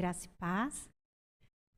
graça e paz.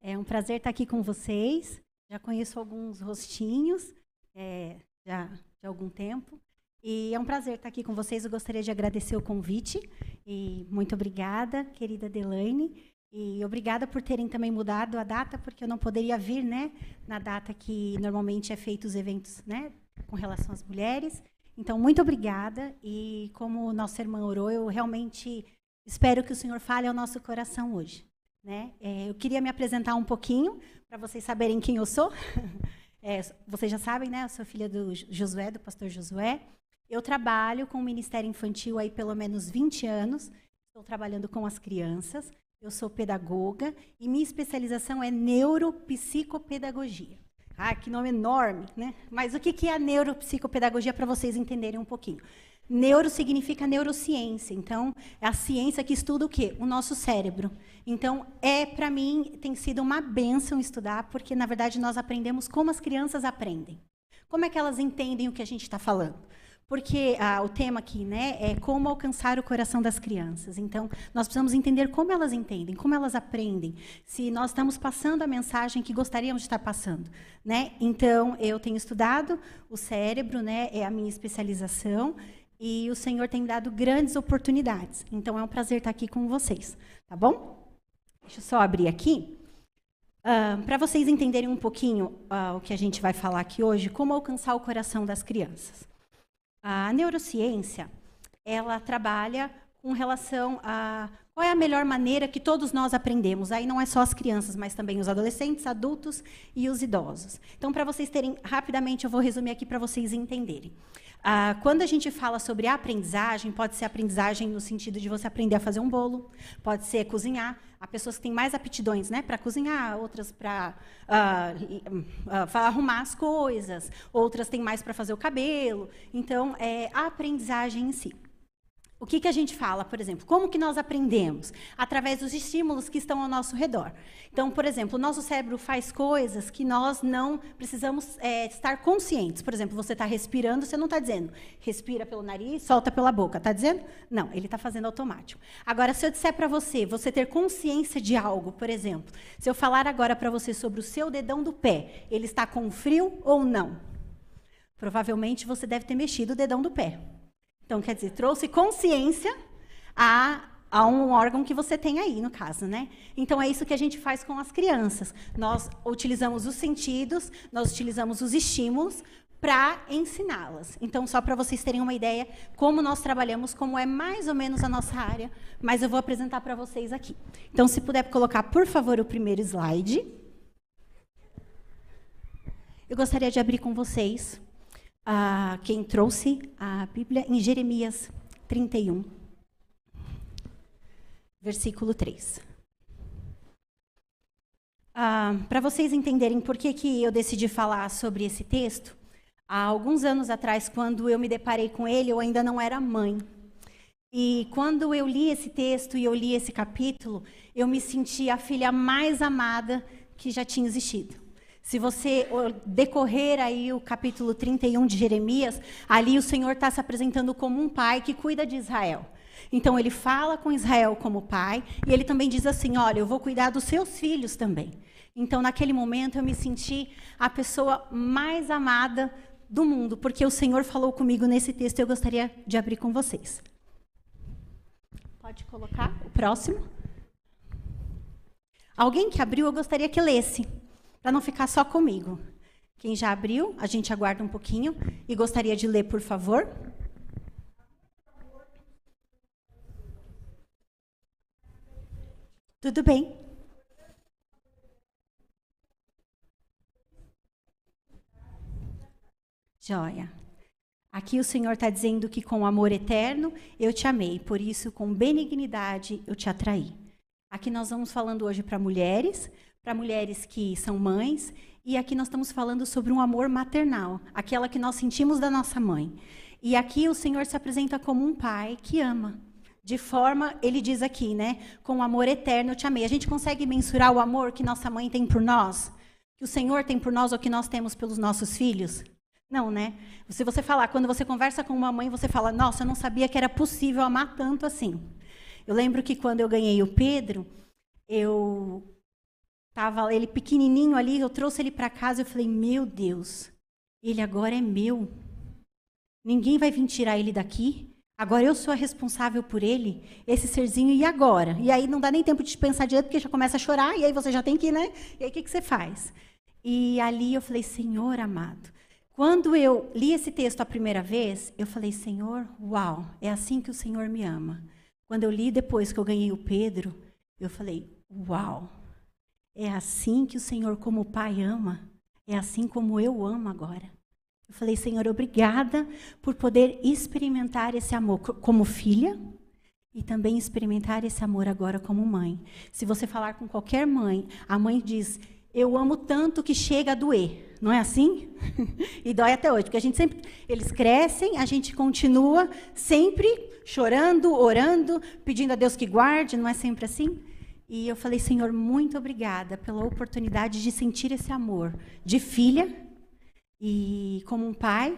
É um prazer estar aqui com vocês. Já conheço alguns rostinhos é, já de algum tempo. E é um prazer estar aqui com vocês. Eu gostaria de agradecer o convite. E muito obrigada, querida Delaine. E obrigada por terem também mudado a data, porque eu não poderia vir né, na data que normalmente é feito os eventos né, com relação às mulheres. Então, muito obrigada. E como nossa irmã orou, eu realmente espero que o Senhor fale ao nosso coração hoje. Né? É, eu queria me apresentar um pouquinho, para vocês saberem quem eu sou. É, vocês já sabem, né? Eu sou filha do Josué, do pastor Josué. Eu trabalho com o Ministério Infantil aí pelo menos 20 anos. Estou trabalhando com as crianças. Eu sou pedagoga e minha especialização é neuropsicopedagogia. Ah, que nome enorme, né? Mas o que é a neuropsicopedagogia para vocês entenderem um pouquinho? Neuro significa neurociência. Então, é a ciência que estuda o quê? O nosso cérebro. Então, é para mim tem sido uma benção estudar, porque na verdade nós aprendemos como as crianças aprendem. Como é que elas entendem o que a gente está falando? Porque ah, o tema aqui né, é como alcançar o coração das crianças. Então, nós precisamos entender como elas entendem, como elas aprendem, se nós estamos passando a mensagem que gostaríamos de estar passando. Né? Então, eu tenho estudado o cérebro, né, é a minha especialização, e o Senhor tem dado grandes oportunidades. Então, é um prazer estar aqui com vocês. Tá bom? Deixa eu só abrir aqui. Uh, Para vocês entenderem um pouquinho uh, o que a gente vai falar aqui hoje, como alcançar o coração das crianças. A neurociência, ela trabalha com relação a qual é a melhor maneira que todos nós aprendemos. Aí não é só as crianças, mas também os adolescentes, adultos e os idosos. Então, para vocês terem, rapidamente, eu vou resumir aqui para vocês entenderem. Ah, quando a gente fala sobre aprendizagem, pode ser aprendizagem no sentido de você aprender a fazer um bolo, pode ser cozinhar. Há pessoas que têm mais aptidões né, para cozinhar, outras para ah, ah, arrumar as coisas, outras têm mais para fazer o cabelo. Então, é a aprendizagem em si. O que, que a gente fala, por exemplo? Como que nós aprendemos? Através dos estímulos que estão ao nosso redor. Então, por exemplo, o nosso cérebro faz coisas que nós não precisamos é, estar conscientes. Por exemplo, você está respirando, você não está dizendo respira pelo nariz, solta pela boca. Está dizendo? Não, ele está fazendo automático. Agora, se eu disser para você, você ter consciência de algo, por exemplo, se eu falar agora para você sobre o seu dedão do pé, ele está com frio ou não? Provavelmente você deve ter mexido o dedão do pé. Então, quer dizer, trouxe consciência a, a um órgão que você tem aí, no caso, né? Então, é isso que a gente faz com as crianças. Nós utilizamos os sentidos, nós utilizamos os estímulos para ensiná-las. Então, só para vocês terem uma ideia como nós trabalhamos, como é mais ou menos a nossa área, mas eu vou apresentar para vocês aqui. Então, se puder colocar, por favor, o primeiro slide. Eu gostaria de abrir com vocês quem trouxe a Bíblia em Jeremias 31, versículo 3. Ah, Para vocês entenderem por que, que eu decidi falar sobre esse texto, há alguns anos atrás, quando eu me deparei com ele, eu ainda não era mãe. E quando eu li esse texto e eu li esse capítulo, eu me senti a filha mais amada que já tinha existido. Se você decorrer aí o capítulo 31 de Jeremias, ali o Senhor está se apresentando como um pai que cuida de Israel. Então ele fala com Israel como pai e ele também diz assim: Olha, eu vou cuidar dos seus filhos também. Então naquele momento eu me senti a pessoa mais amada do mundo, porque o Senhor falou comigo nesse texto e eu gostaria de abrir com vocês. Pode colocar o próximo. Alguém que abriu, eu gostaria que lesse para não ficar só comigo. Quem já abriu, a gente aguarda um pouquinho e gostaria de ler, por favor. Tudo bem. Joia. Aqui o Senhor está dizendo que com amor eterno eu te amei, por isso com benignidade eu te atraí. Aqui nós vamos falando hoje para mulheres, para mulheres que são mães, e aqui nós estamos falando sobre um amor maternal, aquela que nós sentimos da nossa mãe. E aqui o Senhor se apresenta como um pai que ama. De forma, ele diz aqui, né? Com amor eterno eu te amei. A gente consegue mensurar o amor que nossa mãe tem por nós? Que o Senhor tem por nós ou que nós temos pelos nossos filhos? Não, né? Se você falar, quando você conversa com uma mãe, você fala, nossa, eu não sabia que era possível amar tanto assim. Eu lembro que quando eu ganhei o Pedro, eu tava ele pequenininho ali, eu trouxe ele para casa, eu falei: "Meu Deus, ele agora é meu. Ninguém vai vir tirar ele daqui. Agora eu sou a responsável por ele, esse serzinho, e agora? E aí não dá nem tempo de pensar direito, porque já começa a chorar, e aí você já tem que, né? E aí o que, que você faz? E ali eu falei, Senhor amado. Quando eu li esse texto a primeira vez, eu falei, Senhor, uau, é assim que o Senhor me ama. Quando eu li depois que eu ganhei o Pedro, eu falei, uau, é assim que o Senhor, como Pai, ama. É assim como eu amo agora. Eu falei, Senhor, obrigada por poder experimentar esse amor como filha e também experimentar esse amor agora como mãe. Se você falar com qualquer mãe, a mãe diz: Eu amo tanto que chega a doer. Não é assim? e dói até hoje, porque a gente sempre. Eles crescem, a gente continua sempre chorando, orando, pedindo a Deus que guarde, não é sempre assim? E eu falei, Senhor, muito obrigada pela oportunidade de sentir esse amor de filha e como um pai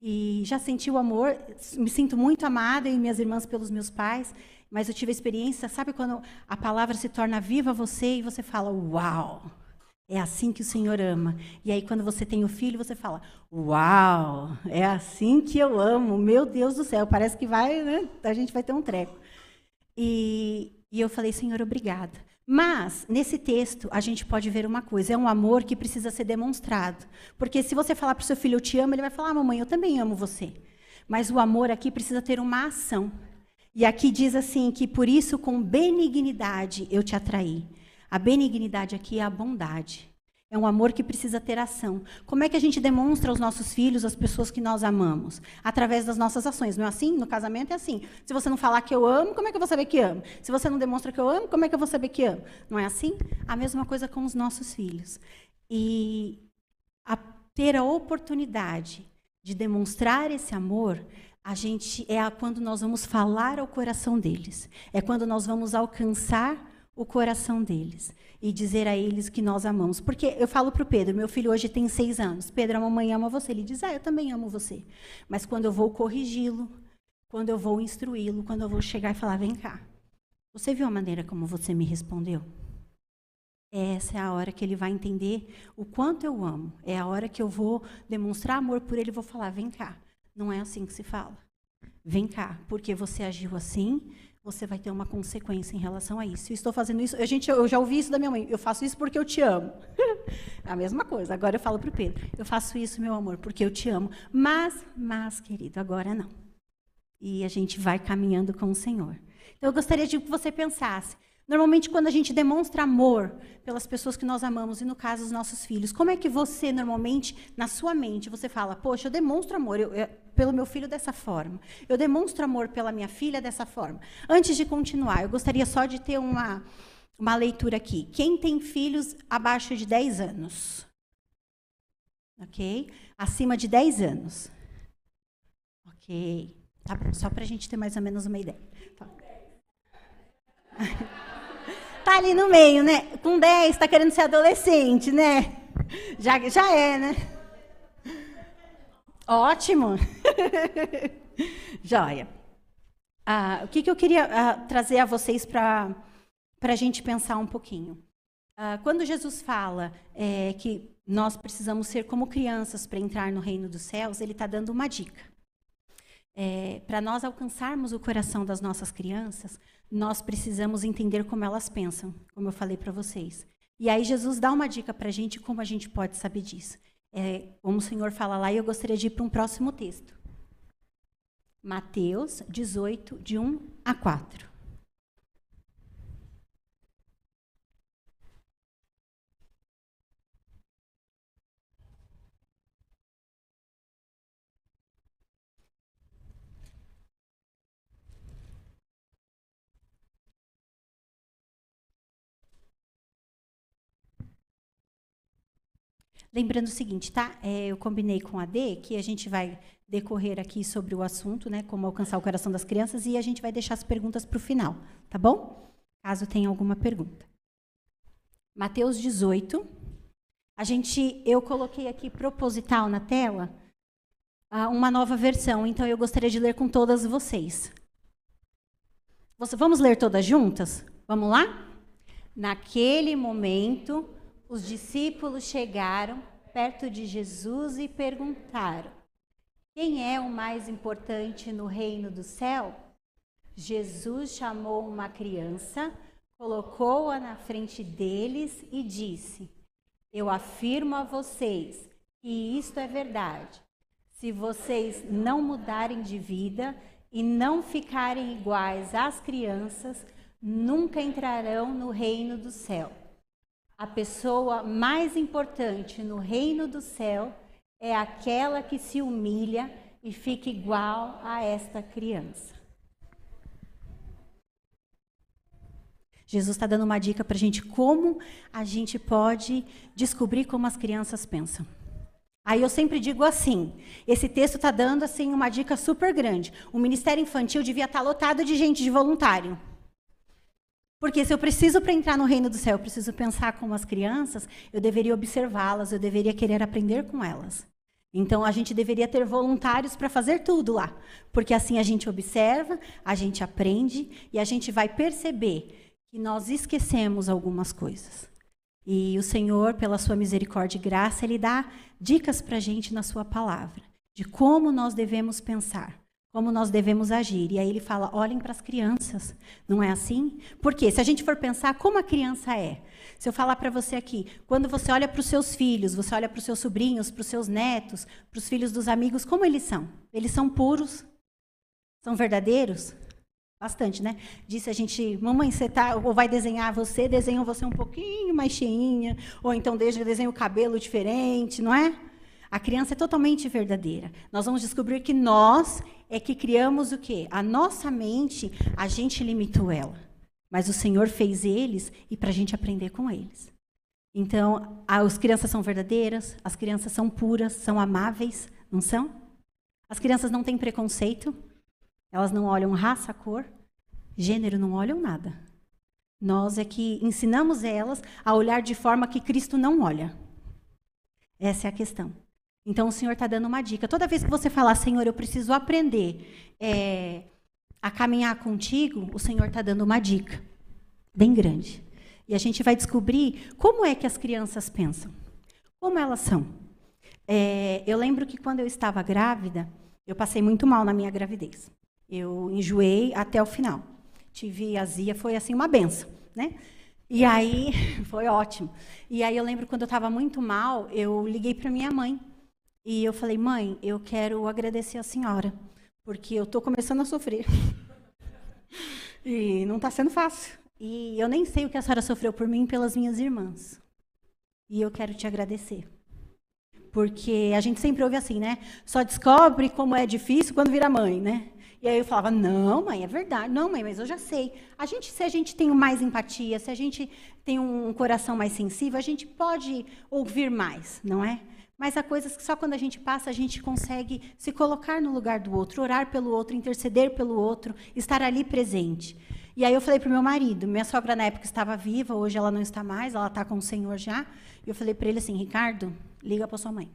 e já senti o amor, me sinto muito amada e minhas irmãs pelos meus pais, mas eu tive a experiência, sabe quando a palavra se torna viva a você e você fala, uau, é assim que o Senhor ama. E aí quando você tem o filho, você fala, uau, é assim que eu amo, meu Deus do céu, parece que vai, né? A gente vai ter um treco. E, e eu falei, Senhor, obrigada. Mas, nesse texto, a gente pode ver uma coisa: é um amor que precisa ser demonstrado. Porque se você falar para o seu filho, eu te amo, ele vai falar, ah, mamãe, eu também amo você. Mas o amor aqui precisa ter uma ação. E aqui diz assim: que por isso, com benignidade, eu te atraí. A benignidade aqui é a bondade. É um amor que precisa ter ação. Como é que a gente demonstra aos nossos filhos, as pessoas que nós amamos? Através das nossas ações. Não é assim? No casamento é assim. Se você não falar que eu amo, como é que eu vou saber que amo? Se você não demonstra que eu amo, como é que eu vou saber que amo? Não é assim? A mesma coisa com os nossos filhos. E a ter a oportunidade de demonstrar esse amor, a gente é quando nós vamos falar ao coração deles. É quando nós vamos alcançar o coração deles e dizer a eles que nós amamos. Porque eu falo para o Pedro, meu filho hoje tem seis anos. Pedro, a mamãe ama você. Ele diz, ah, eu também amo você. Mas quando eu vou corrigi-lo, quando eu vou instruí-lo, quando eu vou chegar e falar, vem cá, você viu a maneira como você me respondeu? Essa é a hora que ele vai entender o quanto eu amo. É a hora que eu vou demonstrar amor por ele e vou falar, vem cá. Não é assim que se fala. Vem cá, porque você agiu assim, você vai ter uma consequência em relação a isso. Eu estou fazendo isso, a gente, eu já ouvi isso da minha mãe. Eu faço isso porque eu te amo. a mesma coisa. Agora eu falo para o Pedro. Eu faço isso, meu amor, porque eu te amo. Mas, mas, querido, agora não. E a gente vai caminhando com o Senhor. Então eu gostaria de que você pensasse. Normalmente, quando a gente demonstra amor pelas pessoas que nós amamos, e no caso, os nossos filhos, como é que você, normalmente, na sua mente, você fala, poxa, eu demonstro amor eu, eu, pelo meu filho dessa forma, eu demonstro amor pela minha filha dessa forma. Antes de continuar, eu gostaria só de ter uma, uma leitura aqui. Quem tem filhos abaixo de 10 anos? Ok? Acima de 10 anos. Ok. Tá bom, só para a gente ter mais ou menos uma ideia. Tá. Tá ali no meio, né? Com 10, está querendo ser adolescente, né? Já, já é, né? Ótimo! Joia. Ah, o que, que eu queria ah, trazer a vocês para a gente pensar um pouquinho? Ah, quando Jesus fala é, que nós precisamos ser como crianças para entrar no reino dos céus, ele está dando uma dica. É, para nós alcançarmos o coração das nossas crianças, nós precisamos entender como elas pensam, como eu falei para vocês. E aí Jesus dá uma dica para a gente como a gente pode saber disso. É, como o Senhor fala lá, e eu gostaria de ir para um próximo texto. Mateus 18, de 1 a 4. Lembrando o seguinte, tá? É, eu combinei com a D que a gente vai decorrer aqui sobre o assunto, né? Como alcançar o coração das crianças, e a gente vai deixar as perguntas para o final, tá bom? Caso tenha alguma pergunta. Mateus 18. A gente, eu coloquei aqui proposital na tela uma nova versão, então eu gostaria de ler com todas vocês. Vamos ler todas juntas? Vamos lá? Naquele momento, os discípulos chegaram perto de Jesus e perguntaram: Quem é o mais importante no reino do céu? Jesus chamou uma criança, colocou-a na frente deles e disse: Eu afirmo a vocês que isto é verdade. Se vocês não mudarem de vida e não ficarem iguais às crianças, nunca entrarão no reino do céu. A pessoa mais importante no reino do céu é aquela que se humilha e fica igual a esta criança. Jesus está dando uma dica para a gente como a gente pode descobrir como as crianças pensam. Aí eu sempre digo assim: esse texto está dando assim uma dica super grande. O ministério infantil devia estar tá lotado de gente de voluntário. Porque se eu preciso para entrar no reino do céu, eu preciso pensar como as crianças, eu deveria observá-las, eu deveria querer aprender com elas. Então a gente deveria ter voluntários para fazer tudo lá, porque assim a gente observa, a gente aprende e a gente vai perceber que nós esquecemos algumas coisas. E o Senhor, pela sua misericórdia e graça, ele dá dicas para a gente na sua palavra de como nós devemos pensar como nós devemos agir. E aí ele fala: olhem para as crianças. Não é assim? Porque se a gente for pensar como a criança é, se eu falar para você aqui, quando você olha para os seus filhos, você olha para os seus sobrinhos, para os seus netos, para os filhos dos amigos, como eles são? Eles são puros? São verdadeiros? Bastante, né? Disse a gente, mamãe, você tá, ou vai desenhar você, desenha você um pouquinho mais cheinha, ou então desenha o cabelo diferente, não é? A criança é totalmente verdadeira. Nós vamos descobrir que nós é que criamos o quê? A nossa mente, a gente limitou ela. Mas o Senhor fez eles e para a gente aprender com eles. Então, as crianças são verdadeiras, as crianças são puras, são amáveis, não são? As crianças não têm preconceito, elas não olham raça, cor, gênero, não olham nada. Nós é que ensinamos elas a olhar de forma que Cristo não olha. Essa é a questão. Então o Senhor está dando uma dica. Toda vez que você falar, Senhor, eu preciso aprender é, a caminhar contigo, o Senhor está dando uma dica bem grande. E a gente vai descobrir como é que as crianças pensam, como elas são. É, eu lembro que quando eu estava grávida, eu passei muito mal na minha gravidez. Eu enjoei até o final. Tive azia, foi assim uma benção, né? E aí foi ótimo. E aí eu lembro quando eu estava muito mal, eu liguei para minha mãe e eu falei, mãe, eu quero agradecer a senhora, porque eu estou começando a sofrer. e não está sendo fácil. E eu nem sei o que a senhora sofreu por mim e pelas minhas irmãs. E eu quero te agradecer. Porque a gente sempre ouve assim, né? Só descobre como é difícil quando vira mãe, né? E aí eu falava, não, mãe, é verdade. Não, mãe, mas eu já sei. A gente, se a gente tem mais empatia, se a gente tem um coração mais sensível, a gente pode ouvir mais, não é? Mas há coisas que só quando a gente passa a gente consegue se colocar no lugar do outro, orar pelo outro, interceder pelo outro, estar ali presente. E aí eu falei para o meu marido, minha sogra na época estava viva, hoje ela não está mais, ela está com o Senhor já. E eu falei para ele assim, Ricardo, liga para sua mãe.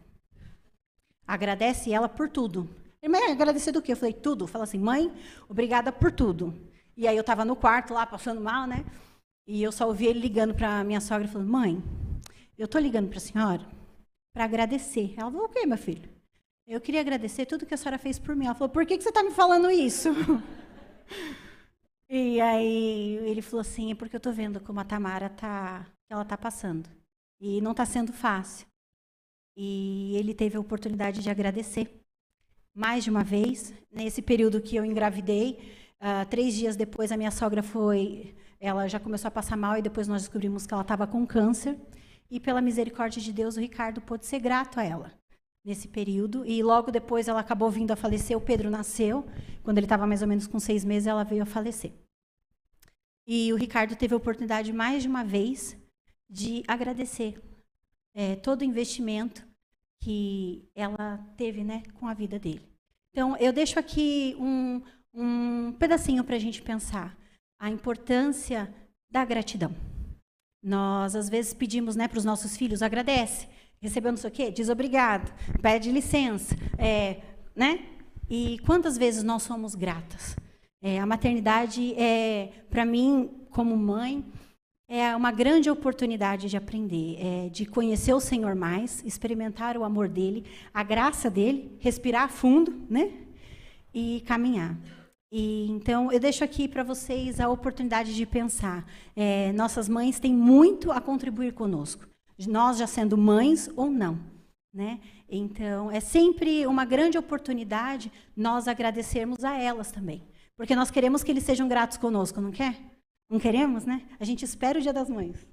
Agradece ela por tudo. Ele, mas agradecer do quê? Eu falei, tudo. Fala assim, mãe, obrigada por tudo. E aí eu estava no quarto lá, passando mal, né? E eu só ouvi ele ligando para minha sogra, falando, mãe, eu estou ligando para a senhora para agradecer. Ela falou: O quê, meu filho? Eu queria agradecer tudo que a senhora fez por mim. Ela falou: Por que, que você está me falando isso? e aí ele falou assim: É porque eu estou vendo como a Tamara tá, ela está passando. E não está sendo fácil. E ele teve a oportunidade de agradecer. Mais de uma vez, nesse período que eu engravidei, uh, três dias depois a minha sogra foi, ela já começou a passar mal e depois nós descobrimos que ela estava com câncer. E pela misericórdia de Deus, o Ricardo pôde ser grato a ela nesse período. E logo depois ela acabou vindo a falecer. O Pedro nasceu. Quando ele estava mais ou menos com seis meses, ela veio a falecer. E o Ricardo teve a oportunidade mais de uma vez de agradecer é, todo o investimento que ela teve né, com a vida dele. Então, eu deixo aqui um, um pedacinho para a gente pensar a importância da gratidão. Nós, às vezes, pedimos né, para os nossos filhos, agradece. Recebeu não sei o quê? Diz obrigado. Pede licença. É, né? E quantas vezes nós somos gratas? É, a maternidade, é, para mim, como mãe, é uma grande oportunidade de aprender, é, de conhecer o Senhor mais, experimentar o amor dele, a graça dele, respirar fundo, né? E caminhar. E, então, eu deixo aqui para vocês a oportunidade de pensar. É, nossas mães têm muito a contribuir conosco, nós já sendo mães ou não. Né? Então, é sempre uma grande oportunidade nós agradecermos a elas também. Porque nós queremos que eles sejam gratos conosco, não quer? Não queremos, né? A gente espera o Dia das Mães.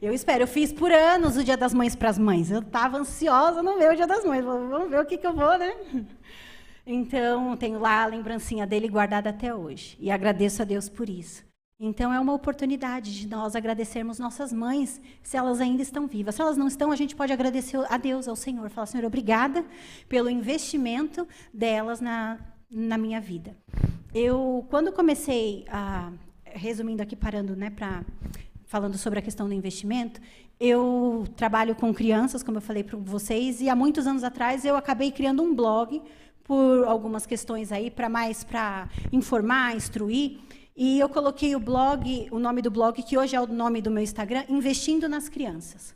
Eu espero. Eu fiz por anos o Dia das Mães para as mães. Eu estava ansiosa no meu Dia das Mães. Vamos ver o que, que eu vou, né? Então, tenho lá a lembrancinha dele guardada até hoje. E agradeço a Deus por isso. Então, é uma oportunidade de nós agradecermos nossas mães, se elas ainda estão vivas. Se elas não estão, a gente pode agradecer a Deus, ao Senhor. Falar, Senhor, obrigada pelo investimento delas na, na minha vida. Eu, quando comecei a resumindo aqui, parando, né, para falando sobre a questão do investimento, eu trabalho com crianças, como eu falei para vocês, e há muitos anos atrás eu acabei criando um blog por algumas questões aí para mais para informar, instruir. E eu coloquei o blog, o nome do blog que hoje é o nome do meu Instagram, investindo nas crianças.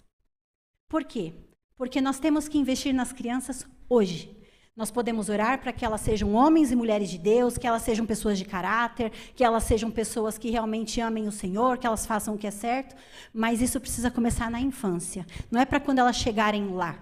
Por quê? Porque nós temos que investir nas crianças hoje. Nós podemos orar para que elas sejam homens e mulheres de Deus, que elas sejam pessoas de caráter, que elas sejam pessoas que realmente amem o Senhor, que elas façam o que é certo, mas isso precisa começar na infância. Não é para quando elas chegarem lá,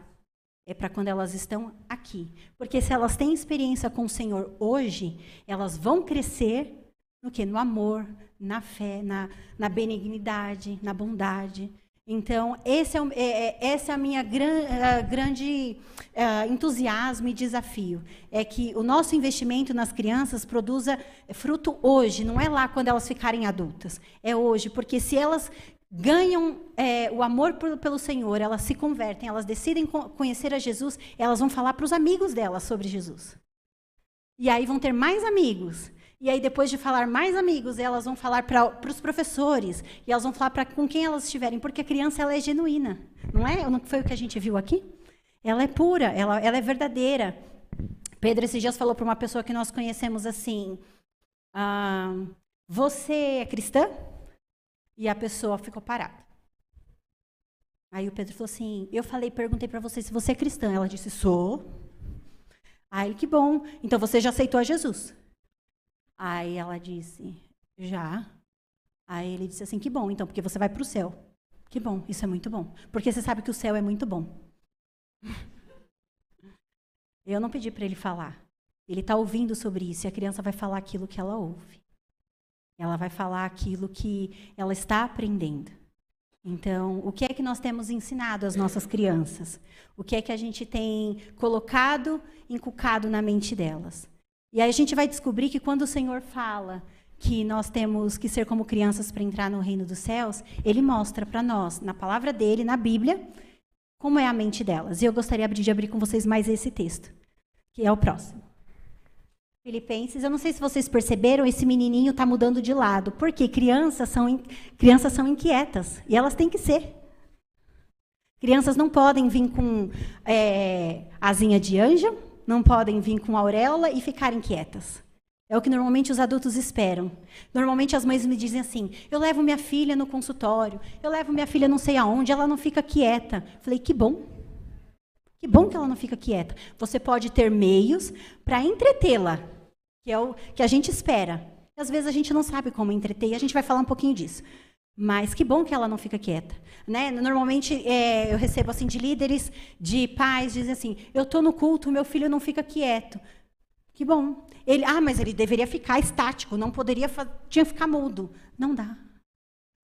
é para quando elas estão aqui. Porque se elas têm experiência com o Senhor hoje, elas vão crescer no que? No amor, na fé, na, na benignidade, na bondade. Então, esse é, é, é, essa é a minha gran, uh, grande uh, entusiasmo e desafio. É que o nosso investimento nas crianças produza fruto hoje, não é lá quando elas ficarem adultas. É hoje, porque se elas ganham é, o amor por, pelo Senhor, elas se convertem, elas decidem conhecer a Jesus, elas vão falar para os amigos delas sobre Jesus. E aí vão ter mais amigos. E aí, depois de falar mais amigos, elas vão falar para os professores, e elas vão falar para com quem elas estiverem, porque a criança ela é genuína, não é? Não foi o que a gente viu aqui? Ela é pura, ela, ela é verdadeira. Pedro esses dias falou para uma pessoa que nós conhecemos assim: ah, Você é cristã? E a pessoa ficou parada. Aí o Pedro falou assim: Eu falei, perguntei para você se você é cristã. Ela disse: Sou. Aí que bom. Então você já aceitou a Jesus? Aí ela disse: Já. Aí ele disse assim: Que bom, então, porque você vai para o céu. Que bom, isso é muito bom. Porque você sabe que o céu é muito bom. Eu não pedi para ele falar. Ele está ouvindo sobre isso e a criança vai falar aquilo que ela ouve. Ela vai falar aquilo que ela está aprendendo. Então, o que é que nós temos ensinado às nossas crianças? O que é que a gente tem colocado, inculcado na mente delas? E aí a gente vai descobrir que quando o Senhor fala que nós temos que ser como crianças para entrar no reino dos céus, ele mostra para nós, na palavra dele, na Bíblia, como é a mente delas. E eu gostaria de abrir com vocês mais esse texto, que é o próximo. Filipenses, eu não sei se vocês perceberam, esse menininho está mudando de lado. Porque crianças são, crianças são inquietas, e elas têm que ser. Crianças não podem vir com é, asinha de anjo, não podem vir com auréola e ficarem quietas. É o que normalmente os adultos esperam. Normalmente as mães me dizem assim: eu levo minha filha no consultório, eu levo minha filha não sei aonde, ela não fica quieta. Falei: que bom. Que bom que ela não fica quieta. Você pode ter meios para entretê-la, que é o que a gente espera. Às vezes a gente não sabe como entreter e a gente vai falar um pouquinho disso. Mas que bom que ela não fica quieta. Né? Normalmente é, eu recebo assim de líderes, de pais, dizem assim: eu estou no culto, meu filho não fica quieto. Que bom. Ele, ah, mas ele deveria ficar estático, não poderia, tinha que ficar mudo. Não dá.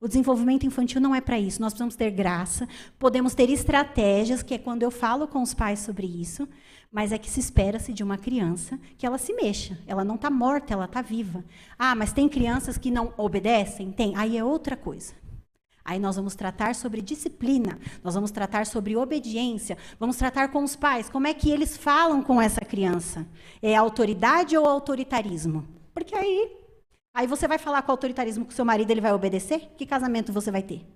O desenvolvimento infantil não é para isso. Nós precisamos ter graça, podemos ter estratégias, que é quando eu falo com os pais sobre isso, mas é que se espera-se de uma criança que ela se mexa. Ela não está morta, ela está viva. Ah, mas tem crianças que não obedecem? Tem. Aí é outra coisa. Aí nós vamos tratar sobre disciplina, nós vamos tratar sobre obediência, vamos tratar com os pais, como é que eles falam com essa criança. É autoridade ou autoritarismo? Porque aí, aí você vai falar com autoritarismo com seu marido, ele vai obedecer? Que casamento você vai ter?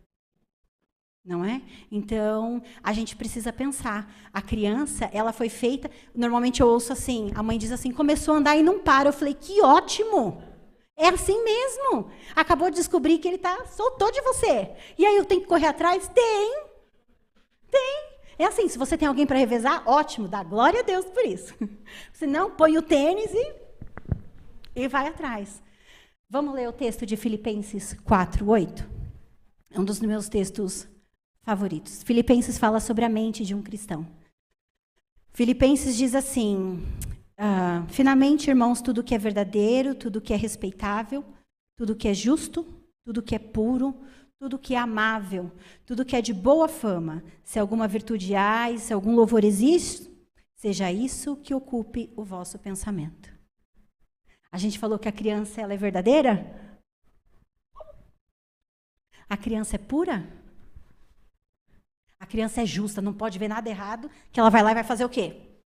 Não é? Então, a gente precisa pensar. A criança, ela foi feita, normalmente eu ouço assim, a mãe diz assim, começou a andar e não para. Eu falei, que ótimo! É assim mesmo. Acabou de descobrir que ele tá, soltou de você. E aí eu tenho que correr atrás? Tem. Tem. É assim, se você tem alguém para revezar, ótimo, dá glória a Deus por isso. Se não, põe o tênis e, e vai atrás. Vamos ler o texto de Filipenses 4, 8? É um dos meus textos favoritos. Filipenses fala sobre a mente de um cristão. Filipenses diz assim: ah, finalmente, irmãos, tudo que é verdadeiro, tudo que é respeitável, tudo que é justo, tudo que é puro, tudo que é amável, tudo que é de boa fama, se alguma virtude há e se algum louvor existe, seja isso que ocupe o vosso pensamento. A gente falou que a criança ela é verdadeira? A criança é pura? A criança é justa, não pode ver nada errado, que ela vai lá e vai fazer o quê?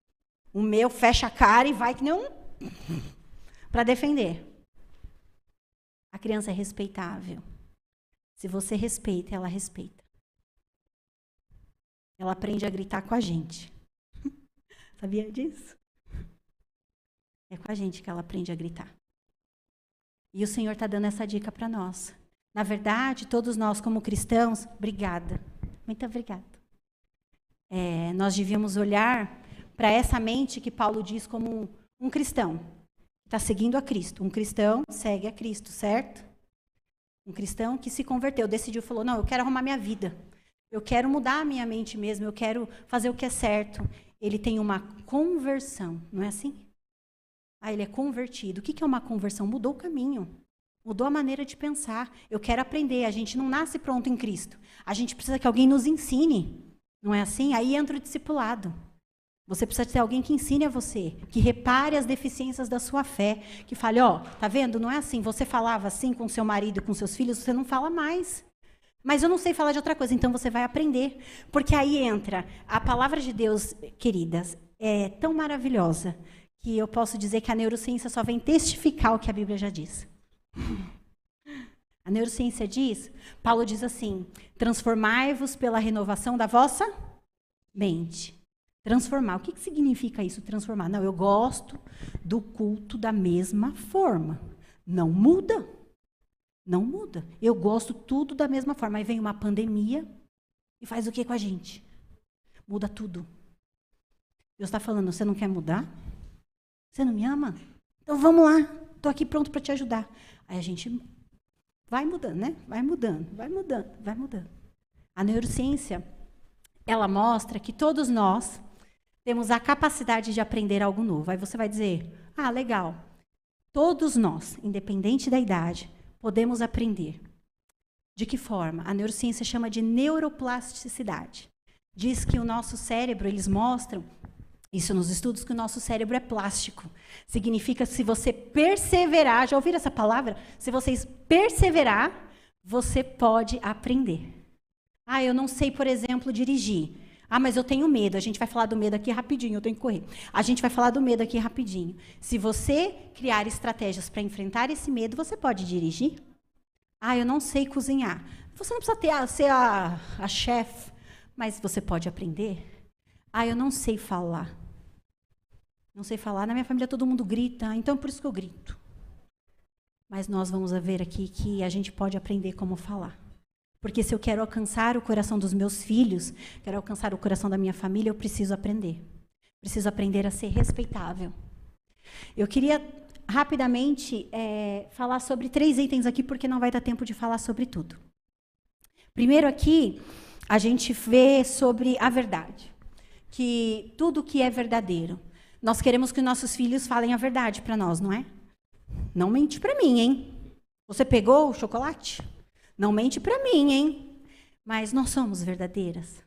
O meu fecha a cara e vai que nem um para defender. A criança é respeitável. Se você respeita, ela respeita. Ela aprende a gritar com a gente. Sabia disso? É com a gente que ela aprende a gritar. E o Senhor está dando essa dica para nós. Na verdade, todos nós, como cristãos, obrigada. Muito obrigada. É, nós devíamos olhar para essa mente que Paulo diz como um, cristão. Está seguindo a Cristo. Um cristão segue a Cristo, certo? Um cristão que se converteu, decidiu, falou: Não, eu quero arrumar minha vida. Eu quero mudar a minha mente mesmo. Eu quero fazer o que é certo. Ele tem uma conversão, não é assim? Ah, ele é convertido. O que é uma conversão? Mudou o caminho. Mudou a maneira de pensar. Eu quero aprender. A gente não nasce pronto em Cristo. A gente precisa que alguém nos ensine. Não é assim? Aí entra o discipulado. Você precisa ter alguém que ensine a você, que repare as deficiências da sua fé, que fale, ó, oh, tá vendo? Não é assim. Você falava assim com seu marido com seus filhos, você não fala mais. Mas eu não sei falar de outra coisa, então você vai aprender. Porque aí entra a palavra de Deus, queridas, é tão maravilhosa que eu posso dizer que a neurociência só vem testificar o que a Bíblia já diz. A neurociência diz, Paulo diz assim: transformai-vos pela renovação da vossa mente. Transformar. O que, que significa isso, transformar? Não, eu gosto do culto da mesma forma. Não muda. Não muda. Eu gosto tudo da mesma forma. Aí vem uma pandemia e faz o que com a gente? Muda tudo. Deus está falando, você não quer mudar? Você não me ama? Então vamos lá. Estou aqui pronto para te ajudar. Aí a gente vai mudando, né? Vai mudando, vai mudando, vai mudando. A neurociência, ela mostra que todos nós temos a capacidade de aprender algo novo. Aí você vai dizer: ah, legal. Todos nós, independente da idade, podemos aprender. De que forma? A neurociência chama de neuroplasticidade. Diz que o nosso cérebro, eles mostram, isso nos estudos, que o nosso cérebro é plástico. Significa se você perseverar, já ouviram essa palavra? Se vocês perseverar, você pode aprender. Ah, eu não sei, por exemplo, dirigir. Ah, mas eu tenho medo. A gente vai falar do medo aqui rapidinho, eu tenho que correr. A gente vai falar do medo aqui rapidinho. Se você criar estratégias para enfrentar esse medo, você pode dirigir? Ah, eu não sei cozinhar. Você não precisa ter ser a, a chefe, mas você pode aprender. Ah, eu não sei falar. Não sei falar. Na minha família todo mundo grita, então por isso que eu grito. Mas nós vamos ver aqui que a gente pode aprender como falar. Porque se eu quero alcançar o coração dos meus filhos, quero alcançar o coração da minha família, eu preciso aprender. Preciso aprender a ser respeitável. Eu queria rapidamente é, falar sobre três itens aqui, porque não vai dar tempo de falar sobre tudo. Primeiro aqui, a gente vê sobre a verdade. Que tudo que é verdadeiro. Nós queremos que nossos filhos falem a verdade para nós, não é? Não mente para mim, hein? Você pegou o chocolate? Não mente para mim, hein? Mas nós somos verdadeiras.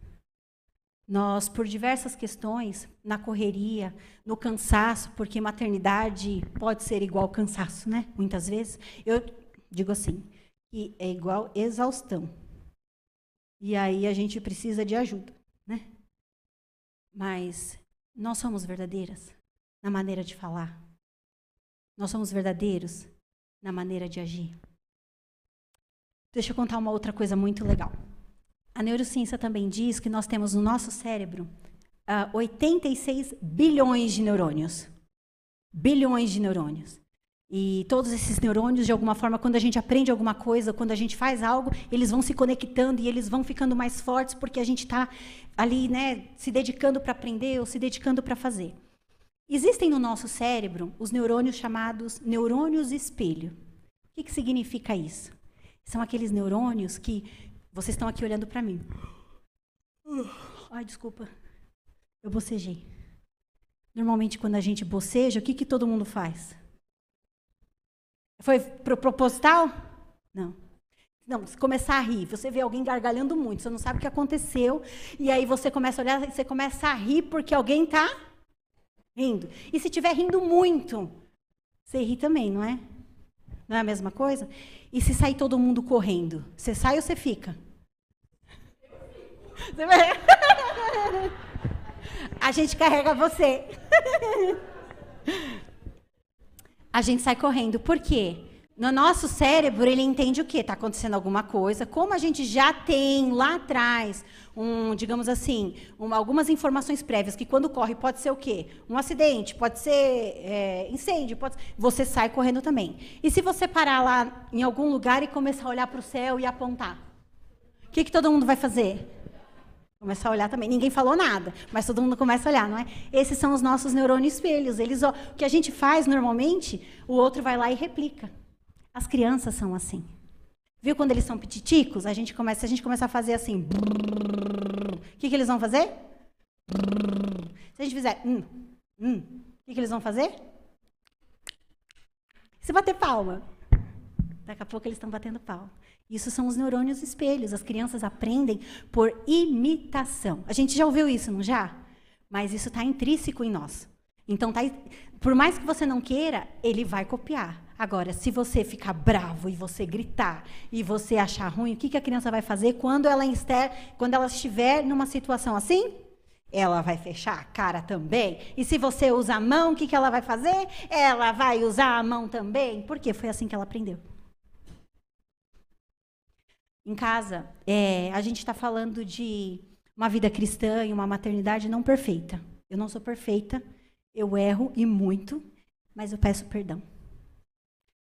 Nós, por diversas questões, na correria, no cansaço, porque maternidade pode ser igual cansaço, né? Muitas vezes. Eu digo assim, que é igual exaustão. E aí a gente precisa de ajuda, né? Mas nós somos verdadeiras na maneira de falar. Nós somos verdadeiros na maneira de agir. Deixa eu contar uma outra coisa muito legal. A neurociência também diz que nós temos no nosso cérebro uh, ah, 86 bilhões de neurônios. Bilhões de neurônios. E todos esses neurônios, de alguma forma, quando a gente aprende alguma coisa, quando a gente faz algo, eles vão se conectando e eles vão ficando mais fortes porque a gente está ali, né, se dedicando para aprender ou se dedicando para fazer. Existem no nosso cérebro os neurônios chamados neurônios espelho. O que, que significa isso? São aqueles neurônios que vocês estão aqui olhando para mim. Ai, desculpa. Eu bocejei. Normalmente, quando a gente boceja, o que, que todo mundo faz? Foi pro proposital? Não. Não, se começar a rir, você vê alguém gargalhando muito, você não sabe o que aconteceu, e aí você começa a olhar, você começa a rir porque alguém está rindo. E se estiver rindo muito, você ri também, não é? Não é a mesma coisa? E se sair todo mundo correndo, você sai ou você fica? Você. A gente carrega você. A gente sai correndo. Por quê? No nosso cérebro, ele entende o quê? Está acontecendo alguma coisa. Como a gente já tem lá atrás, um, digamos assim, uma, algumas informações prévias, que quando corre pode ser o quê? Um acidente, pode ser é, incêndio, pode você sai correndo também. E se você parar lá em algum lugar e começar a olhar para o céu e apontar? O que, que todo mundo vai fazer? Começar a olhar também. Ninguém falou nada, mas todo mundo começa a olhar, não é? Esses são os nossos neurônios espelhos. Eles, o que a gente faz normalmente, o outro vai lá e replica. As crianças são assim. Viu quando eles são petiticos? A gente começa, a gente começa a fazer assim. O que, que eles vão fazer? Se a gente fizer hum, hum, o que, que eles vão fazer? Se bater palma. Daqui a pouco eles estão batendo palma. Isso são os neurônios espelhos. As crianças aprendem por imitação. A gente já ouviu isso, não já? Mas isso está intrínseco em nós. Então, tá, por mais que você não queira, ele vai copiar. Agora, se você ficar bravo e você gritar e você achar ruim, o que, que a criança vai fazer quando ela, estiver, quando ela estiver numa situação assim? Ela vai fechar a cara também. E se você usa a mão, o que, que ela vai fazer? Ela vai usar a mão também. Porque foi assim que ela aprendeu. Em casa, é, a gente está falando de uma vida cristã e uma maternidade não perfeita. Eu não sou perfeita, eu erro e muito, mas eu peço perdão.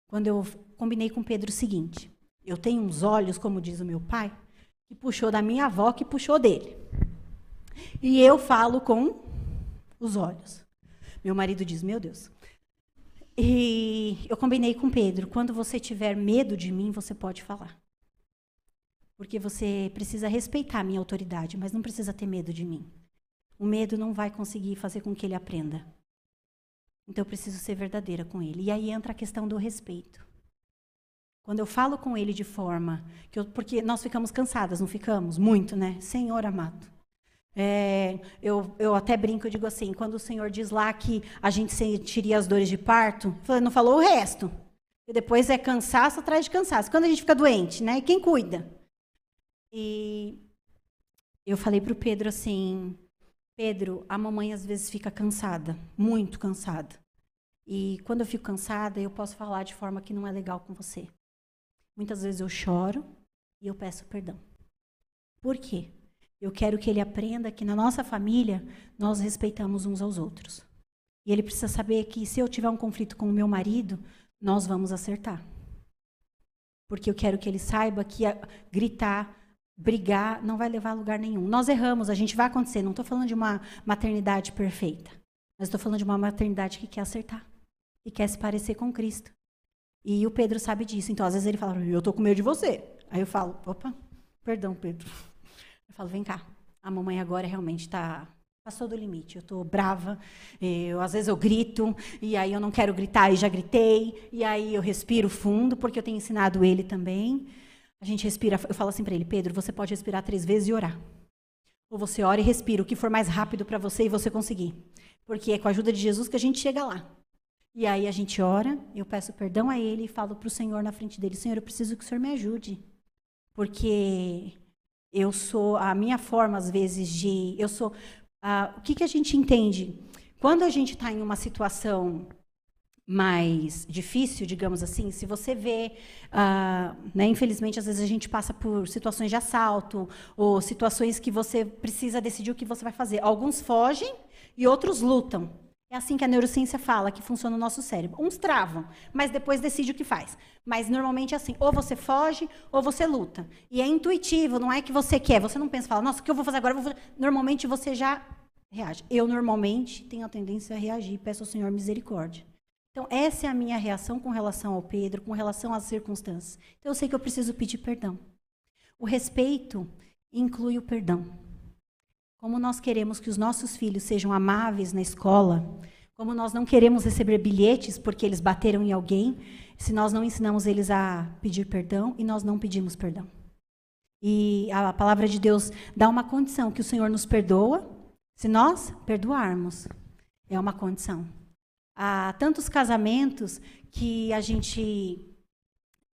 Quando eu combinei com Pedro o seguinte: eu tenho uns olhos, como diz o meu pai, que puxou da minha avó, que puxou dele. E eu falo com os olhos. Meu marido diz: Meu Deus. E eu combinei com Pedro: quando você tiver medo de mim, você pode falar. Porque você precisa respeitar a minha autoridade, mas não precisa ter medo de mim. O medo não vai conseguir fazer com que ele aprenda. Então eu preciso ser verdadeira com ele. E aí entra a questão do respeito. Quando eu falo com ele de forma que eu, porque nós ficamos cansadas, não ficamos muito, né? Senhor amado. É, eu, eu até brinco, eu digo assim, quando o Senhor diz lá que a gente sentiria as dores de parto, não falou o resto. E depois é cansaço atrás de cansaço. Quando a gente fica doente, né? E quem cuida? E eu falei para o Pedro assim: Pedro, a mamãe às vezes fica cansada, muito cansada. E quando eu fico cansada, eu posso falar de forma que não é legal com você. Muitas vezes eu choro e eu peço perdão. Por quê? Eu quero que ele aprenda que na nossa família nós respeitamos uns aos outros. E ele precisa saber que se eu tiver um conflito com o meu marido, nós vamos acertar. Porque eu quero que ele saiba que gritar, brigar não vai levar a lugar nenhum. Nós erramos, a gente vai acontecer. Não estou falando de uma maternidade perfeita, mas estou falando de uma maternidade que quer acertar e quer se parecer com Cristo. E o Pedro sabe disso. Então, às vezes ele fala: Eu estou com medo de você. Aí eu falo: Opa, perdão, Pedro. Eu falo: Vem cá, a mamãe agora realmente está passou do limite. Eu estou brava. Eu, às vezes eu grito e aí eu não quero gritar e já gritei. E aí eu respiro fundo porque eu tenho ensinado ele também. A gente respira, eu falo assim para ele, Pedro, você pode respirar três vezes e orar. Ou você ora e respira, o que for mais rápido para você e você conseguir. Porque é com a ajuda de Jesus que a gente chega lá. E aí a gente ora, eu peço perdão a ele e falo para o Senhor na frente dele, Senhor, eu preciso que o Senhor me ajude. Porque eu sou, a minha forma às vezes de, eu sou, uh, o que, que a gente entende? Quando a gente está em uma situação mais difícil, digamos assim, se você vê, uh, né, infelizmente, às vezes a gente passa por situações de assalto ou situações que você precisa decidir o que você vai fazer. Alguns fogem e outros lutam. É assim que a neurociência fala que funciona o nosso cérebro. Uns travam, mas depois decide o que faz. Mas normalmente é assim: ou você foge ou você luta. E é intuitivo, não é que você quer. Você não pensa, fala, nossa, o que eu vou fazer agora? Vou Normalmente você já reage. Eu normalmente tenho a tendência a reagir, peço ao Senhor misericórdia. Então, essa é a minha reação com relação ao Pedro, com relação às circunstâncias. Então, eu sei que eu preciso pedir perdão. O respeito inclui o perdão. Como nós queremos que os nossos filhos sejam amáveis na escola, como nós não queremos receber bilhetes porque eles bateram em alguém, se nós não ensinamos eles a pedir perdão e nós não pedimos perdão. E a palavra de Deus dá uma condição que o Senhor nos perdoa se nós perdoarmos. É uma condição. Há tantos casamentos que a gente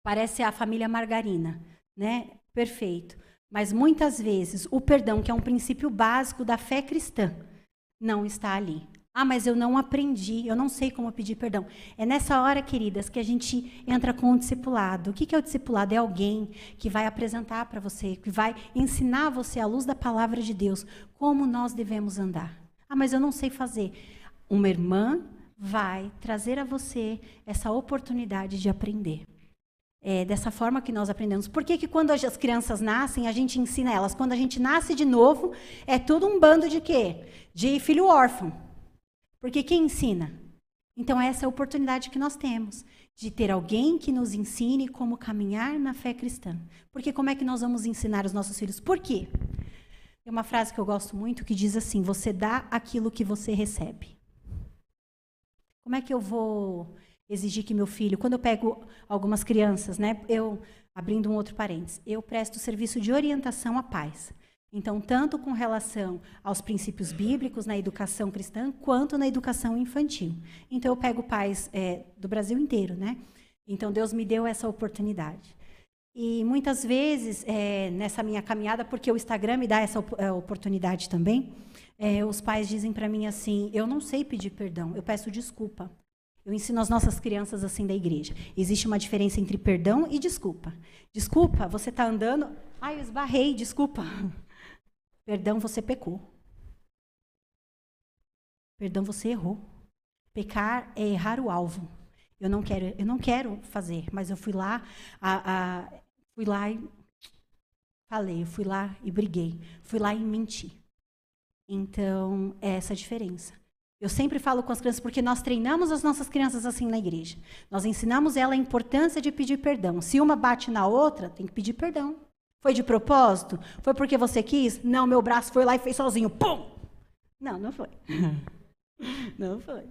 parece a família margarina, né? Perfeito. Mas muitas vezes o perdão, que é um princípio básico da fé cristã, não está ali. Ah, mas eu não aprendi, eu não sei como pedir perdão. É nessa hora, queridas, que a gente entra com o discipulado. O que é o discipulado? É alguém que vai apresentar para você, que vai ensinar você, à luz da palavra de Deus, como nós devemos andar. Ah, mas eu não sei fazer. Uma irmã vai trazer a você essa oportunidade de aprender. É dessa forma que nós aprendemos. Por que, que quando as crianças nascem, a gente ensina elas? Quando a gente nasce de novo, é tudo um bando de quê? De filho órfão. Porque quem ensina? Então, essa é a oportunidade que nós temos de ter alguém que nos ensine como caminhar na fé cristã. Porque como é que nós vamos ensinar os nossos filhos? Por quê? Tem uma frase que eu gosto muito que diz assim: Você dá aquilo que você recebe. Como é que eu vou exigir que meu filho, quando eu pego algumas crianças, né, eu abrindo um outro parênteses, eu presto serviço de orientação a pais. Então, tanto com relação aos princípios bíblicos na educação cristã, quanto na educação infantil. Então, eu pego pais é, do Brasil inteiro, né? Então, Deus me deu essa oportunidade. E muitas vezes, é, nessa minha caminhada, porque o Instagram me dá essa é, oportunidade também, é, os pais dizem para mim assim: eu não sei pedir perdão, eu peço desculpa. Eu ensino as nossas crianças assim da igreja. Existe uma diferença entre perdão e desculpa. Desculpa, você está andando. Ai, eu esbarrei, desculpa. Perdão, você pecou. Perdão, você errou. Pecar é errar o alvo. Eu não quero, eu não quero fazer, mas eu fui lá, a, a, fui lá e falei, eu fui lá e briguei, fui lá e menti. Então, é essa a diferença. Eu sempre falo com as crianças porque nós treinamos as nossas crianças assim na igreja. Nós ensinamos ela a importância de pedir perdão. Se uma bate na outra, tem que pedir perdão. Foi de propósito? Foi porque você quis? Não, meu braço foi lá e fez sozinho. Pum! Não, não foi. não foi.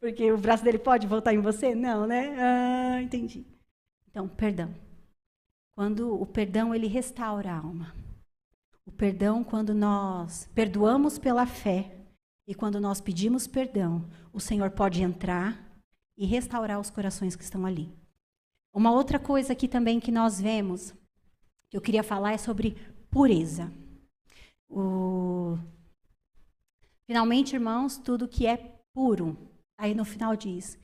Porque o braço dele pode voltar em você? Não, né? Ah, entendi. Então, perdão. Quando o perdão ele restaura a alma. O perdão quando nós perdoamos pela fé e quando nós pedimos perdão, o Senhor pode entrar e restaurar os corações que estão ali. Uma outra coisa aqui também que nós vemos, que eu queria falar, é sobre pureza. O... Finalmente, irmãos, tudo que é puro. Aí no final diz: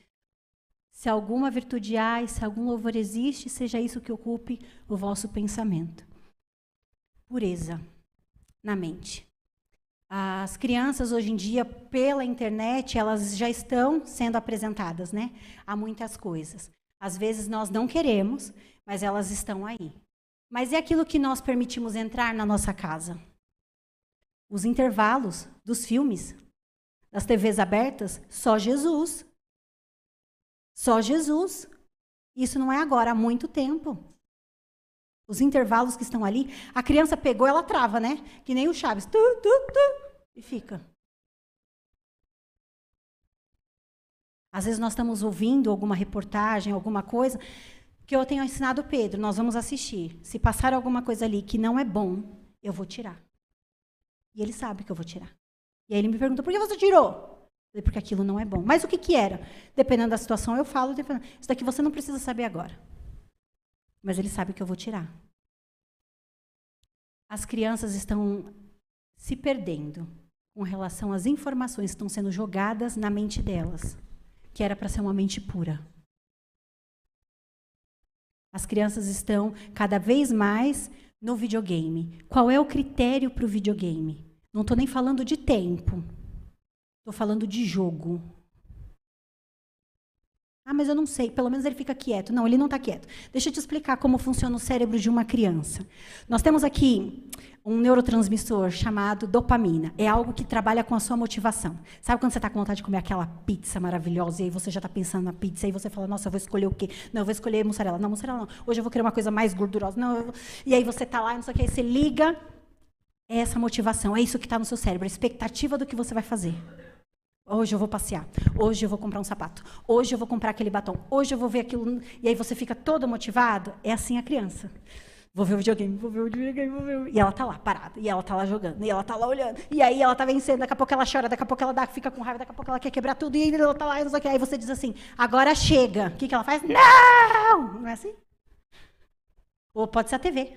se alguma virtude há e se algum louvor existe, seja isso que ocupe o vosso pensamento. Pureza na mente. As crianças hoje em dia, pela internet, elas já estão sendo apresentadas, né? A muitas coisas. Às vezes nós não queremos, mas elas estão aí. Mas é aquilo que nós permitimos entrar na nossa casa. Os intervalos dos filmes, das TVs abertas, só Jesus. Só Jesus. Isso não é agora, há muito tempo. Os intervalos que estão ali, a criança pegou, ela trava, né? Que nem o Chaves. Tu, tu, tu, e fica. Às vezes nós estamos ouvindo alguma reportagem, alguma coisa, que eu tenho ensinado o Pedro, nós vamos assistir. Se passar alguma coisa ali que não é bom, eu vou tirar. E ele sabe que eu vou tirar. E aí ele me pergunta, por que você tirou? falei, porque aquilo não é bom. Mas o que, que era? Dependendo da situação, eu falo, dependendo. isso daqui você não precisa saber agora. Mas ele sabe que eu vou tirar. As crianças estão se perdendo com relação às informações que estão sendo jogadas na mente delas, que era para ser uma mente pura. As crianças estão cada vez mais no videogame. Qual é o critério para o videogame? Não estou nem falando de tempo. Estou falando de jogo. Ah, mas eu não sei. Pelo menos ele fica quieto. Não, ele não está quieto. Deixa eu te explicar como funciona o cérebro de uma criança. Nós temos aqui um neurotransmissor chamado dopamina. É algo que trabalha com a sua motivação. Sabe quando você está com vontade de comer aquela pizza maravilhosa e aí você já está pensando na pizza e você fala, nossa, eu vou escolher o quê? Não, eu vou escolher mussarela. Não, mussarela não. Hoje eu vou querer uma coisa mais gordurosa. Não, vou... E aí você está lá e não sei o que. Aí você liga. É essa motivação. É isso que está no seu cérebro. A expectativa do que você vai fazer. Hoje eu vou passear. Hoje eu vou comprar um sapato. Hoje eu vou comprar aquele batom. Hoje eu vou ver aquilo. E aí você fica todo motivado. É assim a criança. Vou ver o videogame, vou ver o videogame, vou ver. O... E ela tá lá, parada. E ela tá lá jogando. E ela tá lá olhando. E aí ela tá vencendo. Daqui a pouco ela chora. Daqui a pouco ela dá, fica com raiva. Daqui a pouco ela quer quebrar tudo. E ela tá lá. E. Aí você diz assim: agora chega. O que, que ela faz? Não! Não é assim? Ou pode ser a TV.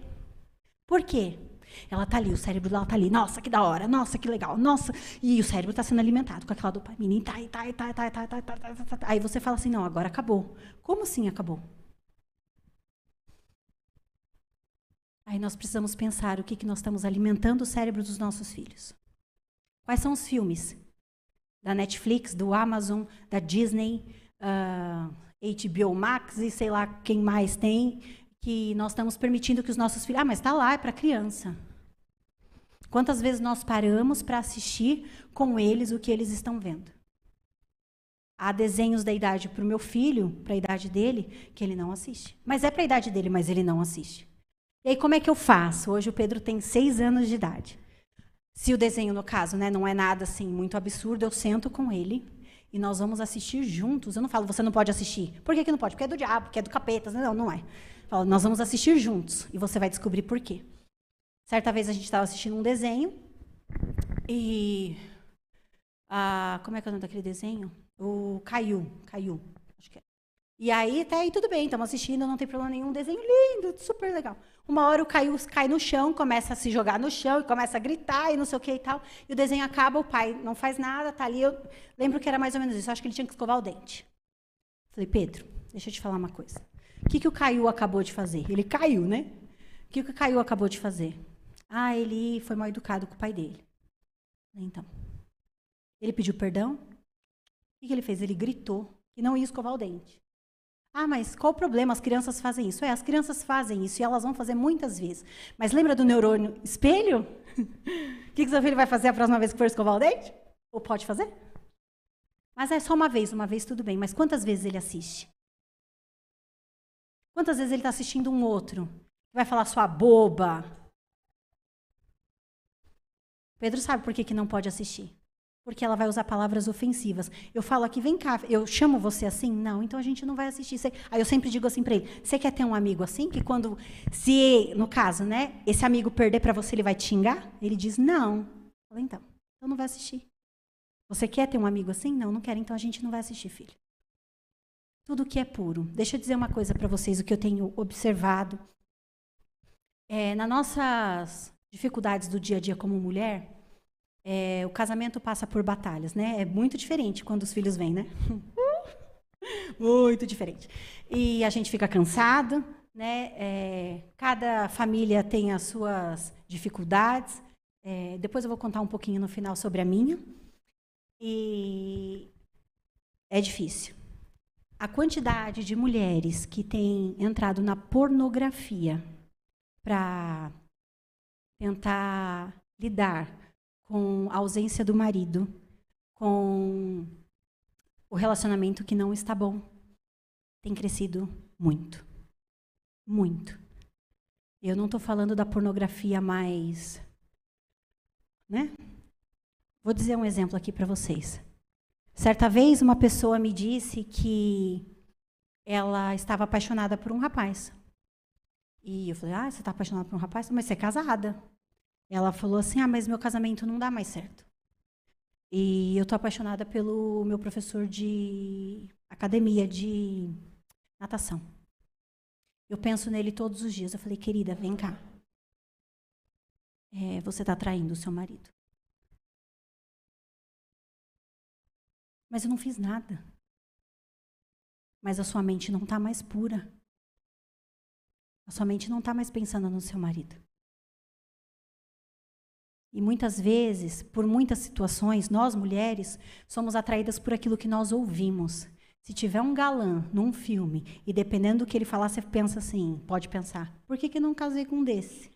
Por quê? Ela tá ali, o cérebro dela tá ali. Nossa, que da hora. Nossa, que legal. Nossa. E o cérebro está sendo alimentado com aquela dopamina. E tá, e tá, e tá, e tá, tá, tá, tá, tá, tá, tá. Aí você fala assim: não, agora acabou. Como assim acabou? Aí nós precisamos pensar o que, que nós estamos alimentando o cérebro dos nossos filhos. Quais são os filmes? Da Netflix, do Amazon, da Disney, uh, HBO Max e sei lá quem mais tem, que nós estamos permitindo que os nossos filhos. Ah, mas está lá, é para criança. Quantas vezes nós paramos para assistir com eles o que eles estão vendo? Há desenhos da idade para o meu filho, para a idade dele, que ele não assiste. Mas é para a idade dele, mas ele não assiste. E aí, como é que eu faço? Hoje o Pedro tem seis anos de idade. Se o desenho, no caso, né, não é nada assim muito absurdo, eu sento com ele e nós vamos assistir juntos. Eu não falo, você não pode assistir. Por que, que não pode? Porque é do diabo, porque é do capeta. Não, não é. Fala, nós vamos assistir juntos e você vai descobrir por quê. Certa vez a gente estava assistindo um desenho e. Ah, como é que é o nome daquele desenho? O Caiu. Caiu. Acho que é. E aí, até aí tudo bem, estamos assistindo, não tem problema nenhum. Desenho lindo, super legal. Uma hora o Caiu cai no chão, começa a se jogar no chão e começa a gritar e não sei o que e tal. E o desenho acaba, o pai não faz nada, tá ali. Eu lembro que era mais ou menos isso. Acho que ele tinha que escovar o dente. Falei, Pedro, deixa eu te falar uma coisa. O que, que o Caiu acabou de fazer? Ele caiu, né? O que, que o Caiu acabou de fazer? Ah, ele foi mal educado com o pai dele. Então. Ele pediu perdão? O que, ele fez? Ele gritou que não ia escovar o dente. Ah, mas qual o problema? As crianças fazem isso. É, as crianças fazem isso e elas vão fazer muitas vezes. Mas lembra do neurônio espelho? O que, que seu filho vai fazer a próxima vez que for escovar o dente? Ou pode fazer? Mas é só uma vez, uma vez tudo bem. Mas quantas vezes ele assiste? Quantas vezes ele está assistindo um outro? Vai falar sua boba. Pedro sabe por que, que não pode assistir. Porque ela vai usar palavras ofensivas. Eu falo aqui, vem cá, eu chamo você assim? Não, então a gente não vai assistir. Aí eu sempre digo assim para ele: você quer ter um amigo assim? Que quando, se, no caso, né, esse amigo perder para você, ele vai te xingar? Ele diz: não. Falo, então, então não vai assistir. Você quer ter um amigo assim? Não, não quero, então a gente não vai assistir, filho tudo que é puro. Deixa eu dizer uma coisa para vocês, o que eu tenho observado. É, nas nossas dificuldades do dia a dia como mulher, é, o casamento passa por batalhas, né? É muito diferente quando os filhos vêm, né? muito diferente. E a gente fica cansado, né? É, cada família tem as suas dificuldades. É, depois eu vou contar um pouquinho no final sobre a minha. E é difícil a quantidade de mulheres que têm entrado na pornografia para tentar lidar com a ausência do marido, com o relacionamento que não está bom, tem crescido muito. Muito. Eu não estou falando da pornografia mais. Né? Vou dizer um exemplo aqui para vocês. Certa vez, uma pessoa me disse que ela estava apaixonada por um rapaz. E eu falei: Ah, você está apaixonada por um rapaz? Mas você é casada. Ela falou assim: Ah, mas meu casamento não dá mais certo. E eu estou apaixonada pelo meu professor de academia de natação. Eu penso nele todos os dias. Eu falei: Querida, vem cá. É, você está traindo o seu marido. Mas eu não fiz nada. Mas a sua mente não está mais pura. A sua mente não está mais pensando no seu marido. E muitas vezes, por muitas situações, nós mulheres somos atraídas por aquilo que nós ouvimos. Se tiver um galã num filme e dependendo do que ele falar, você pensa assim, pode pensar, por que, que não casei com um desse?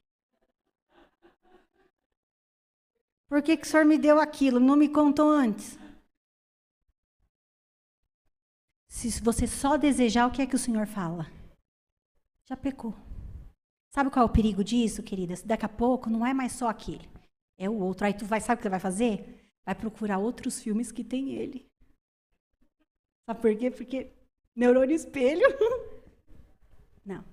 Por que, que o senhor me deu aquilo? Não me contou antes? Se você só desejar, o que é que o senhor fala? Já pecou. Sabe qual é o perigo disso, queridas? Daqui a pouco não é mais só aquele, é o outro. Aí tu vai, sabe o que você vai fazer? Vai procurar outros filmes que tem ele. Sabe por quê? Porque neurônio espelho. Não.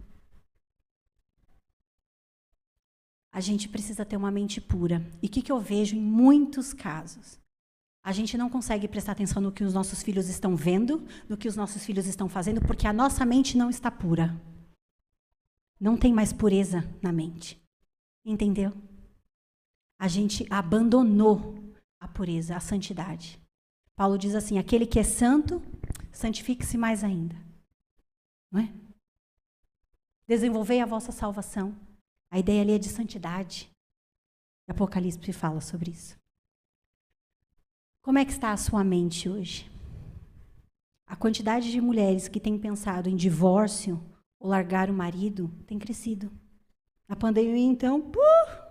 A gente precisa ter uma mente pura. E o que, que eu vejo em muitos casos? A gente não consegue prestar atenção no que os nossos filhos estão vendo, no que os nossos filhos estão fazendo, porque a nossa mente não está pura. Não tem mais pureza na mente. Entendeu? A gente abandonou a pureza, a santidade. Paulo diz assim: aquele que é santo, santifique-se mais ainda. Não é? Desenvolvei a vossa salvação. A ideia ali é de santidade. Apocalipse fala sobre isso. Como é que está a sua mente hoje? A quantidade de mulheres que têm pensado em divórcio ou largar o marido tem crescido. Na pandemia, então, puh,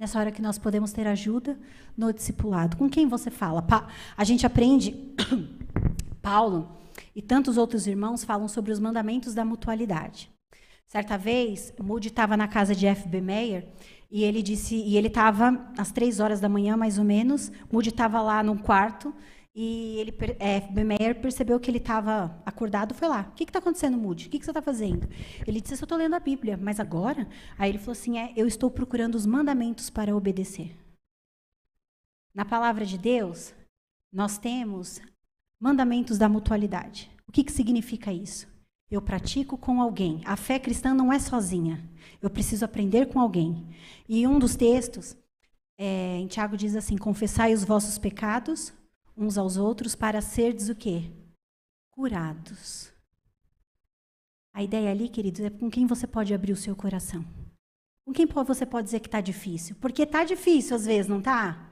Nessa hora que nós podemos ter ajuda no discipulado. Com quem você fala? Pa a gente aprende, Paulo e tantos outros irmãos falam sobre os mandamentos da mutualidade. Certa vez, Moody estava na casa de F.B. Meyer e ele disse, e ele estava às três horas da manhã, mais ou menos. Moody estava lá no quarto e ele, é, Meyer percebeu que ele estava acordado, foi lá. O que está acontecendo, Moody? O que, que você está fazendo? Ele disse, eu estou lendo a Bíblia, mas agora? Aí ele falou assim, é, eu estou procurando os mandamentos para obedecer. Na palavra de Deus, nós temos mandamentos da mutualidade. O que, que significa isso? Eu pratico com alguém. A fé cristã não é sozinha. Eu preciso aprender com alguém. E um dos textos, é, em Tiago diz assim: confessai os vossos pecados uns aos outros para serdes o quê? Curados. A ideia ali, queridos, é com quem você pode abrir o seu coração. Com quem você pode dizer que está difícil? Porque está difícil às vezes, não está?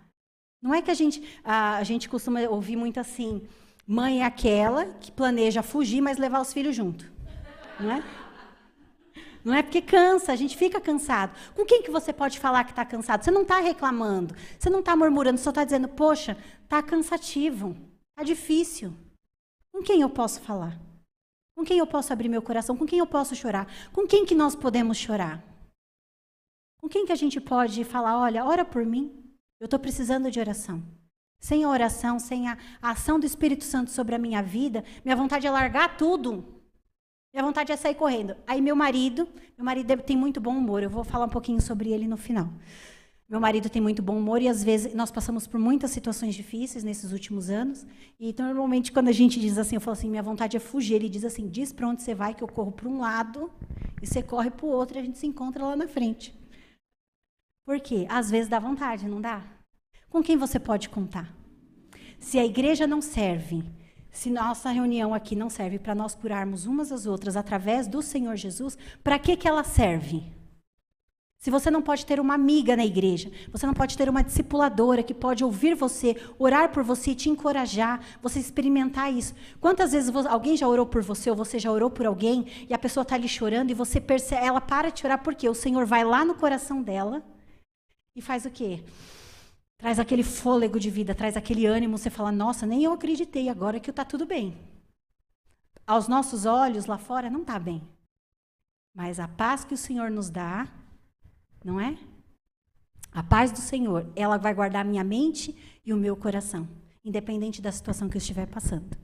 Não é que a gente, a, a gente costuma ouvir muito assim, mãe é aquela que planeja fugir, mas levar os filhos junto. Não é? Não é porque cansa, a gente fica cansado. Com quem que você pode falar que está cansado? Você não está reclamando, você não está murmurando, só está dizendo, poxa, está cansativo, está difícil. Com quem eu posso falar? Com quem eu posso abrir meu coração? Com quem eu posso chorar? Com quem que nós podemos chorar? Com quem que a gente pode falar, olha, ora por mim, eu estou precisando de oração. Sem a oração, sem a, ação do Espírito Santo sobre a minha vida, minha vontade é largar tudo minha vontade é sair correndo. Aí meu marido, meu marido tem muito bom humor, eu vou falar um pouquinho sobre ele no final. Meu marido tem muito bom humor e às vezes nós passamos por muitas situações difíceis nesses últimos anos. E normalmente quando a gente diz assim, eu falo assim, minha vontade é fugir. Ele diz assim, diz para onde você vai que eu corro para um lado e você corre para o outro e a gente se encontra lá na frente. Por quê? Às vezes dá vontade, não dá? Com quem você pode contar? Se a igreja não serve, se nossa reunião aqui não serve para nós curarmos umas às outras através do Senhor Jesus, para que, que ela serve? Se você não pode ter uma amiga na igreja, você não pode ter uma discipuladora que pode ouvir você, orar por você, te encorajar, você experimentar isso. Quantas vezes alguém já orou por você ou você já orou por alguém e a pessoa está ali chorando e você percebe, ela para de chorar porque o Senhor vai lá no coração dela e faz o quê? Traz aquele fôlego de vida, traz aquele ânimo, você fala: "Nossa, nem eu acreditei agora que está tudo bem". Aos nossos olhos lá fora não está bem. Mas a paz que o Senhor nos dá, não é? A paz do Senhor, ela vai guardar minha mente e o meu coração, independente da situação que eu estiver passando.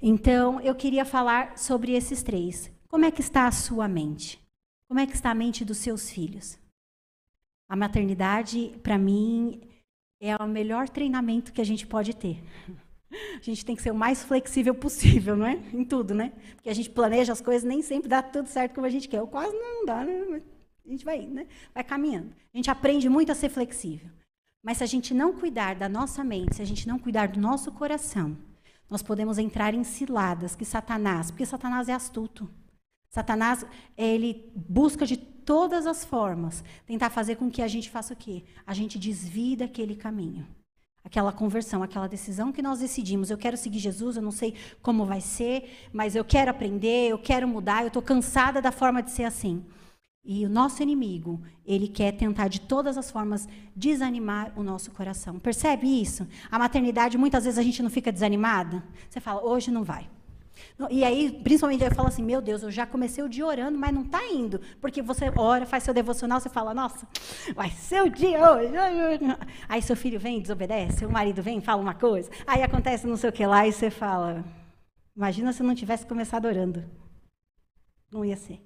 Então, eu queria falar sobre esses três. Como é que está a sua mente? Como é que está a mente dos seus filhos? A maternidade, para mim, é o melhor treinamento que a gente pode ter. A gente tem que ser o mais flexível possível, não é? Em tudo, né? Porque a gente planeja as coisas, nem sempre dá tudo certo como a gente quer. Ou quase não dá, né? A gente vai, né? vai caminhando. A gente aprende muito a ser flexível. Mas se a gente não cuidar da nossa mente, se a gente não cuidar do nosso coração, nós podemos entrar em ciladas que Satanás, porque Satanás é astuto. Satanás, ele busca de todas as formas tentar fazer com que a gente faça o quê? A gente desvie daquele caminho. aquela conversão, aquela decisão que nós decidimos. Eu quero seguir Jesus, eu não sei como vai ser, mas eu quero aprender, eu quero mudar, eu estou cansada da forma de ser assim. E o nosso inimigo, ele quer tentar de todas as formas desanimar o nosso coração. Percebe isso? A maternidade, muitas vezes a gente não fica desanimada. Você fala, hoje não vai. E aí, principalmente, eu falo assim: meu Deus, eu já comecei o dia orando, mas não está indo. Porque você ora, faz seu devocional, você fala: nossa, vai ser o dia hoje. Aí seu filho vem, desobedece, seu marido vem, fala uma coisa. Aí acontece não sei o que lá, e você fala: imagina se não tivesse começado orando. Não ia ser.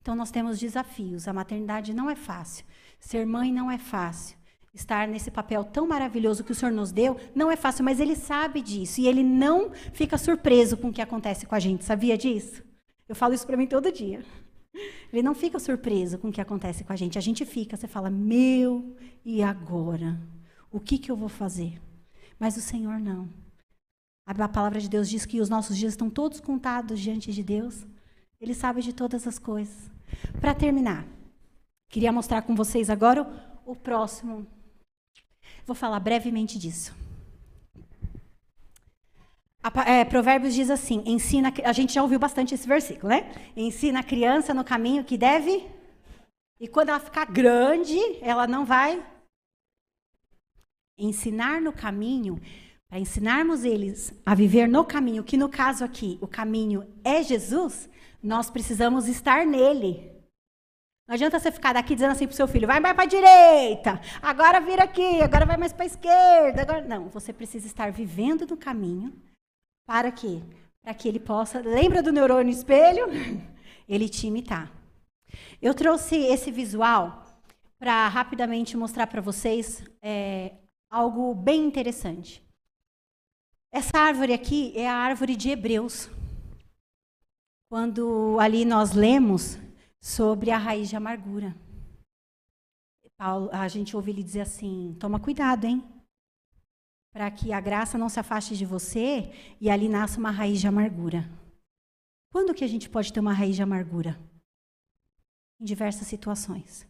Então, nós temos desafios. A maternidade não é fácil. Ser mãe não é fácil estar nesse papel tão maravilhoso que o Senhor nos deu, não é fácil, mas ele sabe disso e ele não fica surpreso com o que acontece com a gente. Sabia disso? Eu falo isso para mim todo dia. Ele não fica surpreso com o que acontece com a gente. A gente fica, você fala: "Meu, e agora? O que que eu vou fazer?" Mas o Senhor não. A palavra de Deus diz que os nossos dias estão todos contados diante de Deus. Ele sabe de todas as coisas. Para terminar, queria mostrar com vocês agora o, o próximo Vou falar brevemente disso. A, é, Provérbios diz assim: ensina. A gente já ouviu bastante esse versículo, né? Ensina a criança no caminho que deve. E quando ela ficar grande, ela não vai. Ensinar no caminho, para ensinarmos eles a viver no caminho, que no caso aqui, o caminho é Jesus, nós precisamos estar nele. Não adianta você ficar daqui dizendo assim para o seu filho, vai mais para a direita, agora vira aqui, agora vai mais para a esquerda. Agora... Não, você precisa estar vivendo no caminho para quê? Para que ele possa, lembra do neurônio espelho? Ele te imitar. Eu trouxe esse visual para rapidamente mostrar para vocês é, algo bem interessante. Essa árvore aqui é a árvore de Hebreus. Quando ali nós lemos sobre a raiz de amargura. Paulo, a gente ouve ele dizer assim: toma cuidado, hein? Para que a graça não se afaste de você e ali nasça uma raiz de amargura. Quando que a gente pode ter uma raiz de amargura? Em diversas situações.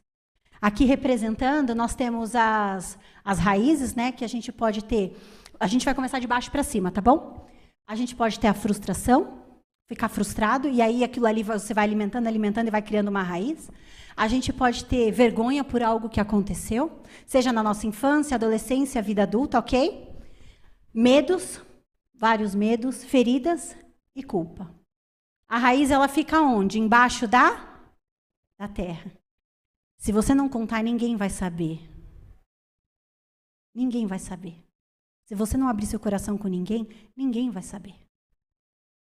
Aqui representando, nós temos as, as raízes, né, que a gente pode ter. A gente vai começar de baixo para cima, tá bom? A gente pode ter a frustração, ficar frustrado, e aí aquilo ali você vai alimentando, alimentando e vai criando uma raiz. A gente pode ter vergonha por algo que aconteceu, seja na nossa infância, adolescência, vida adulta, ok? Medos, vários medos, feridas e culpa. A raiz ela fica onde? Embaixo da da terra. Se você não contar, ninguém vai saber. Ninguém vai saber. Se você não abrir seu coração com ninguém, ninguém vai saber.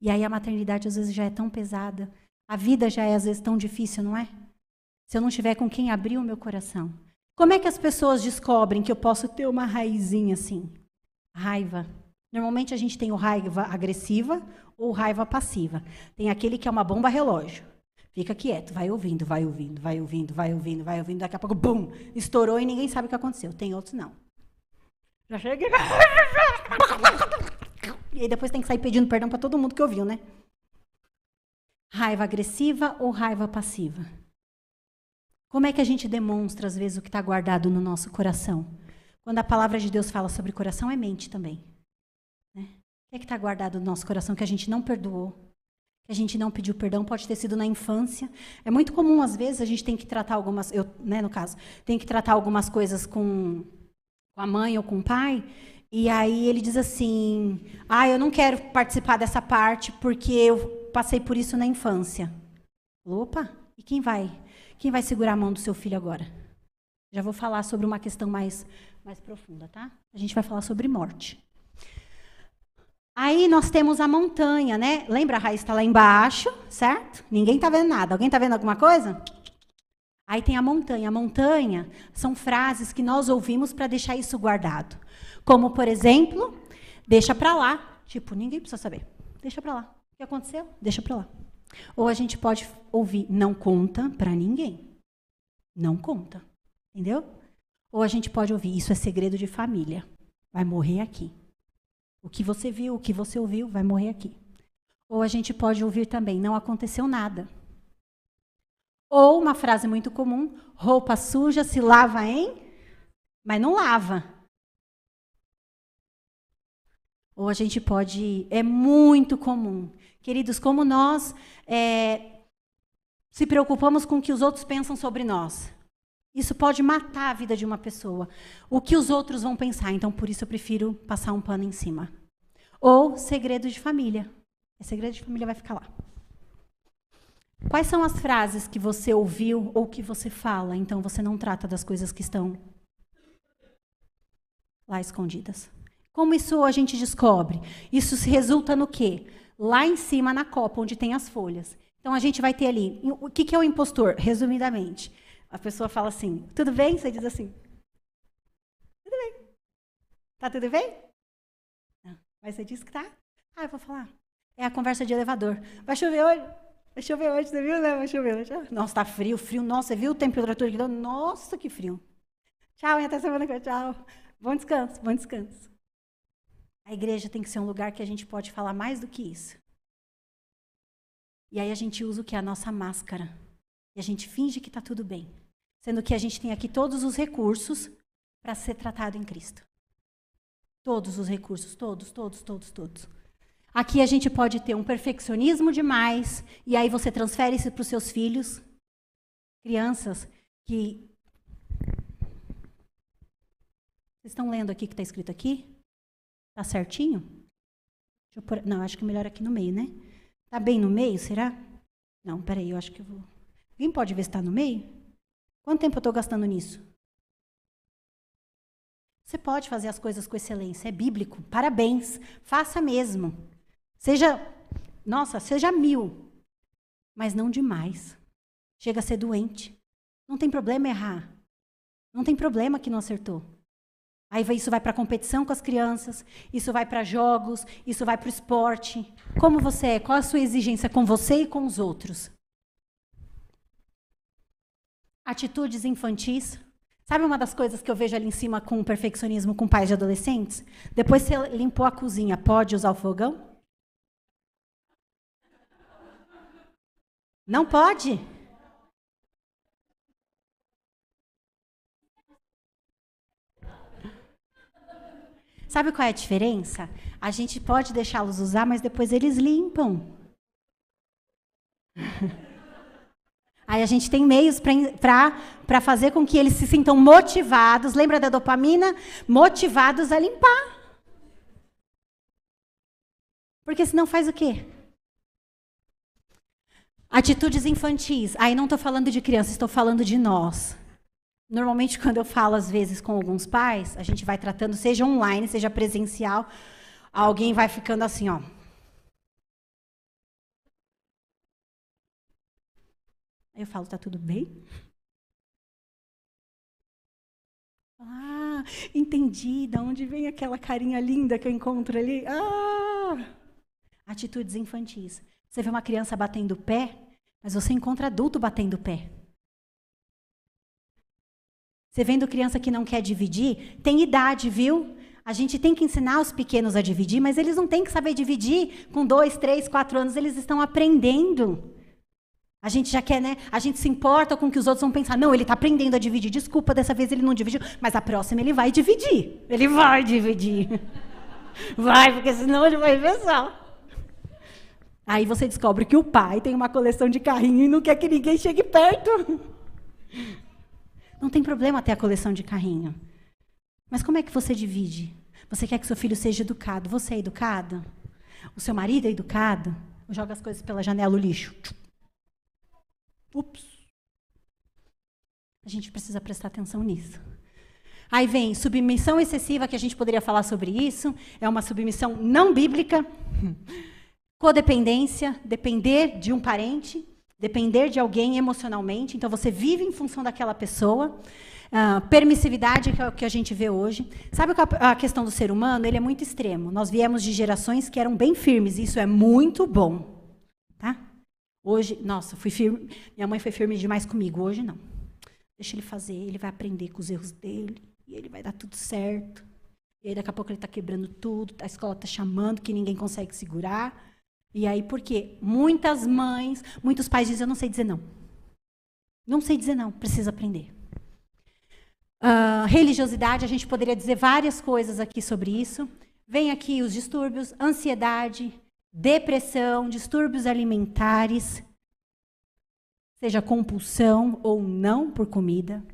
E aí a maternidade às vezes já é tão pesada, a vida já é às vezes tão difícil, não é? Se eu não tiver com quem abrir o meu coração. Como é que as pessoas descobrem que eu posso ter uma raizinha assim? Raiva. Normalmente a gente tem o raiva agressiva ou raiva passiva. Tem aquele que é uma bomba relógio. Fica quieto, vai ouvindo, vai ouvindo, vai ouvindo, vai ouvindo, vai ouvindo, daqui a pouco, bum, estourou e ninguém sabe o que aconteceu. Tem outros não. Já chega. E depois tem que sair pedindo perdão para todo mundo que ouviu, né? Raiva agressiva ou raiva passiva? Como é que a gente demonstra, às vezes, o que está guardado no nosso coração? Quando a palavra de Deus fala sobre coração, é mente também. Né? O que é que está guardado no nosso coração que a gente não perdoou? Que a gente não pediu perdão? Pode ter sido na infância. É muito comum, às vezes, a gente tem que tratar algumas... Eu, né, no caso, tem que tratar algumas coisas com, com a mãe ou com o pai e aí ele diz assim: Ah, eu não quero participar dessa parte porque eu passei por isso na infância. Opa, e quem vai? Quem vai segurar a mão do seu filho agora? Já vou falar sobre uma questão mais, mais profunda, tá? A gente vai falar sobre morte. Aí nós temos a montanha, né? Lembra a raiz está lá embaixo, certo? Ninguém está vendo nada. Alguém está vendo alguma coisa? Aí tem a montanha. A montanha são frases que nós ouvimos para deixar isso guardado. Como, por exemplo, deixa para lá. Tipo, ninguém precisa saber. Deixa para lá. O que aconteceu? Deixa para lá. Ou a gente pode ouvir, não conta para ninguém. Não conta. Entendeu? Ou a gente pode ouvir, isso é segredo de família. Vai morrer aqui. O que você viu, o que você ouviu, vai morrer aqui. Ou a gente pode ouvir também, não aconteceu nada. Ou uma frase muito comum, roupa suja se lava em, mas não lava. Ou a gente pode. É muito comum. Queridos, como nós é, se preocupamos com o que os outros pensam sobre nós. Isso pode matar a vida de uma pessoa. O que os outros vão pensar. Então, por isso, eu prefiro passar um pano em cima. Ou segredo de família. É segredo de família vai ficar lá. Quais são as frases que você ouviu ou que você fala, então você não trata das coisas que estão lá escondidas? Como isso a gente descobre? Isso resulta no quê? Lá em cima na copa, onde tem as folhas. Então a gente vai ter ali. O que, que é o impostor? Resumidamente, a pessoa fala assim: tudo bem? Você diz assim: tudo bem. Tá tudo bem? Não. Mas você diz que tá? Ah, eu vou falar. É a conversa de elevador. Vai chover hoje? Vai chover hoje, você viu, né? Vai chover hoje. Nossa, tá frio, frio. Nossa, você viu a temperatura que deu? Nossa, que frio. Tchau, e até semana que vem. Tchau. Bom descanso, bom descanso. A igreja tem que ser um lugar que a gente pode falar mais do que isso. E aí a gente usa o que? A nossa máscara. E a gente finge que está tudo bem. Sendo que a gente tem aqui todos os recursos para ser tratado em Cristo. Todos os recursos, todos, todos, todos, todos. Aqui a gente pode ter um perfeccionismo demais, e aí você transfere isso para os seus filhos, crianças que. Vocês estão lendo aqui o que está escrito aqui? Está certinho? Pôr... Não, acho que melhor aqui no meio, né? Está bem no meio, será? Não, peraí, eu acho que eu vou. Alguém pode ver se está no meio? Quanto tempo eu estou gastando nisso? Você pode fazer as coisas com excelência, é bíblico. Parabéns, faça mesmo. Seja, nossa, seja mil, mas não demais. Chega a ser doente. Não tem problema errar. Não tem problema que não acertou. Aí isso vai para competição com as crianças, isso vai para jogos, isso vai para o esporte. Como você é? Qual a sua exigência com você e com os outros? Atitudes infantis. Sabe uma das coisas que eu vejo ali em cima com o perfeccionismo com pais de adolescentes? Depois você limpou a cozinha, pode usar o fogão? Não pode? Sabe qual é a diferença? A gente pode deixá-los usar, mas depois eles limpam. Aí a gente tem meios para fazer com que eles se sintam motivados. Lembra da dopamina? Motivados a limpar. Porque senão faz o quê? Atitudes infantis. Aí não estou falando de criança, estou falando de nós. Normalmente, quando eu falo, às vezes, com alguns pais, a gente vai tratando, seja online, seja presencial, alguém vai ficando assim, ó. Eu falo, tá tudo bem? Ah, entendi. Da onde vem aquela carinha linda que eu encontro ali? Ah! Atitudes infantis. Você vê uma criança batendo o pé, mas você encontra adulto batendo o pé. Você vendo criança que não quer dividir, tem idade, viu? A gente tem que ensinar os pequenos a dividir, mas eles não têm que saber dividir com dois, três, quatro anos, eles estão aprendendo. A gente já quer, né? A gente se importa com o que os outros vão pensar. Não, ele está aprendendo a dividir. Desculpa, dessa vez ele não dividiu, mas a próxima ele vai dividir. Ele vai dividir. Vai, porque senão ele vai pensar. Aí você descobre que o pai tem uma coleção de carrinho e não quer que ninguém chegue perto. Não tem problema ter a coleção de carrinho. Mas como é que você divide? Você quer que seu filho seja educado? Você é educado? O seu marido é educado? Joga as coisas pela janela, o lixo. Ups. A gente precisa prestar atenção nisso. Aí vem submissão excessiva, que a gente poderia falar sobre isso. É uma submissão não bíblica. Codependência, depender de um parente, depender de alguém emocionalmente. Então, você vive em função daquela pessoa. Uh, permissividade, que é o que a gente vê hoje. Sabe a questão do ser humano? Ele é muito extremo. Nós viemos de gerações que eram bem firmes, e isso é muito bom. Tá? Hoje, nossa, fui firme. Minha mãe foi firme demais comigo. Hoje, não. Deixa ele fazer, ele vai aprender com os erros dele, e ele vai dar tudo certo. E aí, daqui a pouco, ele está quebrando tudo, a escola está chamando, que ninguém consegue segurar. E aí, por quê? Muitas mães, muitos pais dizem: Eu não sei dizer não. Não sei dizer não, precisa aprender. Uh, religiosidade, a gente poderia dizer várias coisas aqui sobre isso. Vem aqui os distúrbios, ansiedade, depressão, distúrbios alimentares, seja compulsão ou não por comida.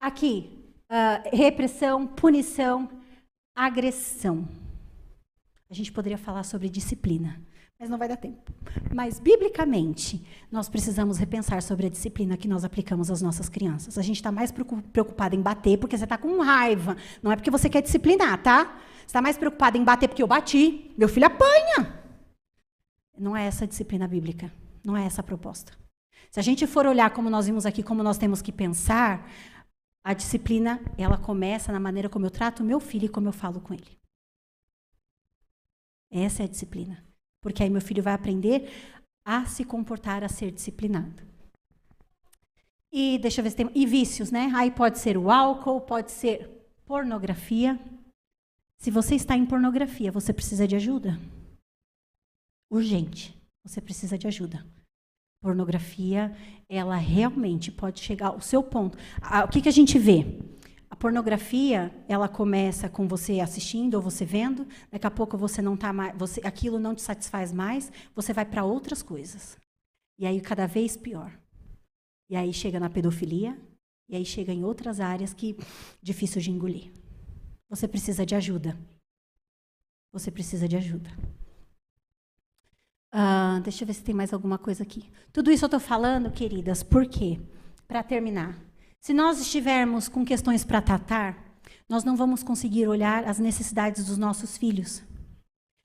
Aqui, uh, repressão, punição, agressão. A gente poderia falar sobre disciplina, mas não vai dar tempo. Mas, biblicamente, nós precisamos repensar sobre a disciplina que nós aplicamos às nossas crianças. A gente está mais preocupado em bater porque você está com raiva. Não é porque você quer disciplinar, tá? Você está mais preocupado em bater porque eu bati. Meu filho apanha. Não é essa a disciplina bíblica. Não é essa a proposta. Se a gente for olhar como nós vimos aqui, como nós temos que pensar, a disciplina, ela começa na maneira como eu trato meu filho e como eu falo com ele. Essa é a disciplina. Porque aí meu filho vai aprender a se comportar, a ser disciplinado. E deixa eu ver se tem. E vícios, né? Aí pode ser o álcool, pode ser pornografia. Se você está em pornografia, você precisa de ajuda. Urgente. Você precisa de ajuda. Pornografia, ela realmente pode chegar ao seu ponto. o que, que a gente vê? Pornografia, ela começa com você assistindo ou você vendo, daqui a pouco você não tá mais, você, aquilo não te satisfaz mais, você vai para outras coisas. E aí cada vez pior. E aí chega na pedofilia, e aí chega em outras áreas que difícil de engolir. Você precisa de ajuda. Você precisa de ajuda. Uh, deixa eu ver se tem mais alguma coisa aqui. Tudo isso eu estou falando, queridas, por quê? Para terminar. Se nós estivermos com questões para tratar, nós não vamos conseguir olhar as necessidades dos nossos filhos.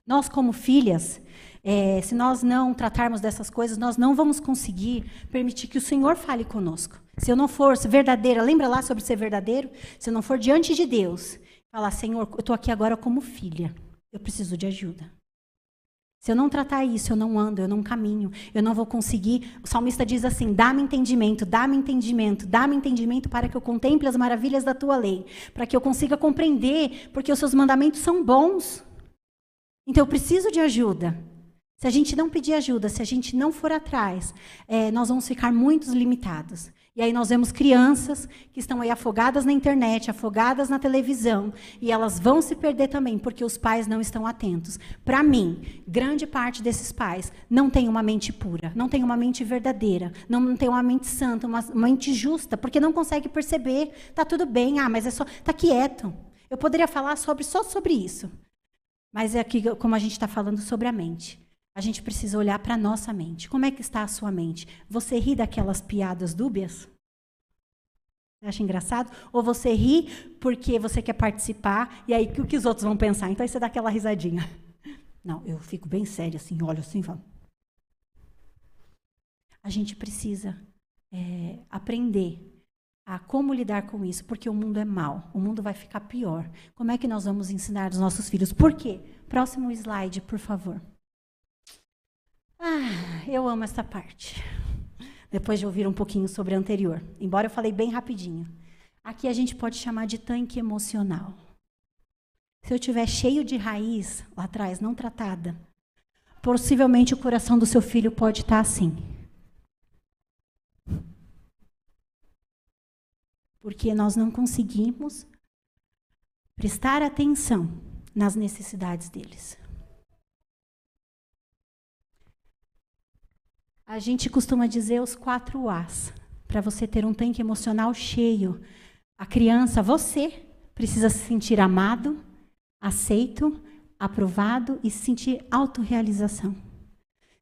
Nós, como filhas, é, se nós não tratarmos dessas coisas, nós não vamos conseguir permitir que o Senhor fale conosco. Se eu não for verdadeira, lembra lá sobre ser verdadeiro? Se eu não for diante de Deus, falar, Senhor, eu estou aqui agora como filha, eu preciso de ajuda. Se eu não tratar isso, eu não ando, eu não caminho, eu não vou conseguir. O salmista diz assim: dá-me entendimento, dá-me entendimento, dá-me entendimento para que eu contemple as maravilhas da tua lei, para que eu consiga compreender, porque os seus mandamentos são bons. Então eu preciso de ajuda. Se a gente não pedir ajuda, se a gente não for atrás, é, nós vamos ficar muito limitados. E aí nós vemos crianças que estão aí afogadas na internet, afogadas na televisão, e elas vão se perder também porque os pais não estão atentos. Para mim, grande parte desses pais não tem uma mente pura, não tem uma mente verdadeira, não tem uma mente santa, uma mente justa, porque não consegue perceber, tá tudo bem, ah, mas é só, tá quieto. Eu poderia falar sobre só sobre isso. Mas é aqui como a gente está falando sobre a mente. A gente precisa olhar para a nossa mente. Como é que está a sua mente? Você ri daquelas piadas dúbias? Acha engraçado? Ou você ri porque você quer participar e aí o que os outros vão pensar? Então aí você dá aquela risadinha. Não, eu fico bem séria assim, olho assim, vamos. A gente precisa é, aprender a como lidar com isso, porque o mundo é mau, o mundo vai ficar pior. Como é que nós vamos ensinar os nossos filhos? Por quê? Próximo slide, por favor. Ah, eu amo essa parte. Depois de ouvir um pouquinho sobre a anterior, embora eu falei bem rapidinho. Aqui a gente pode chamar de tanque emocional. Se eu tiver cheio de raiz lá atrás, não tratada, possivelmente o coração do seu filho pode estar assim. Porque nós não conseguimos prestar atenção nas necessidades deles. A gente costuma dizer os quatro As. Para você ter um tanque emocional cheio, a criança, você, precisa se sentir amado, aceito, aprovado e se sentir autorrealização.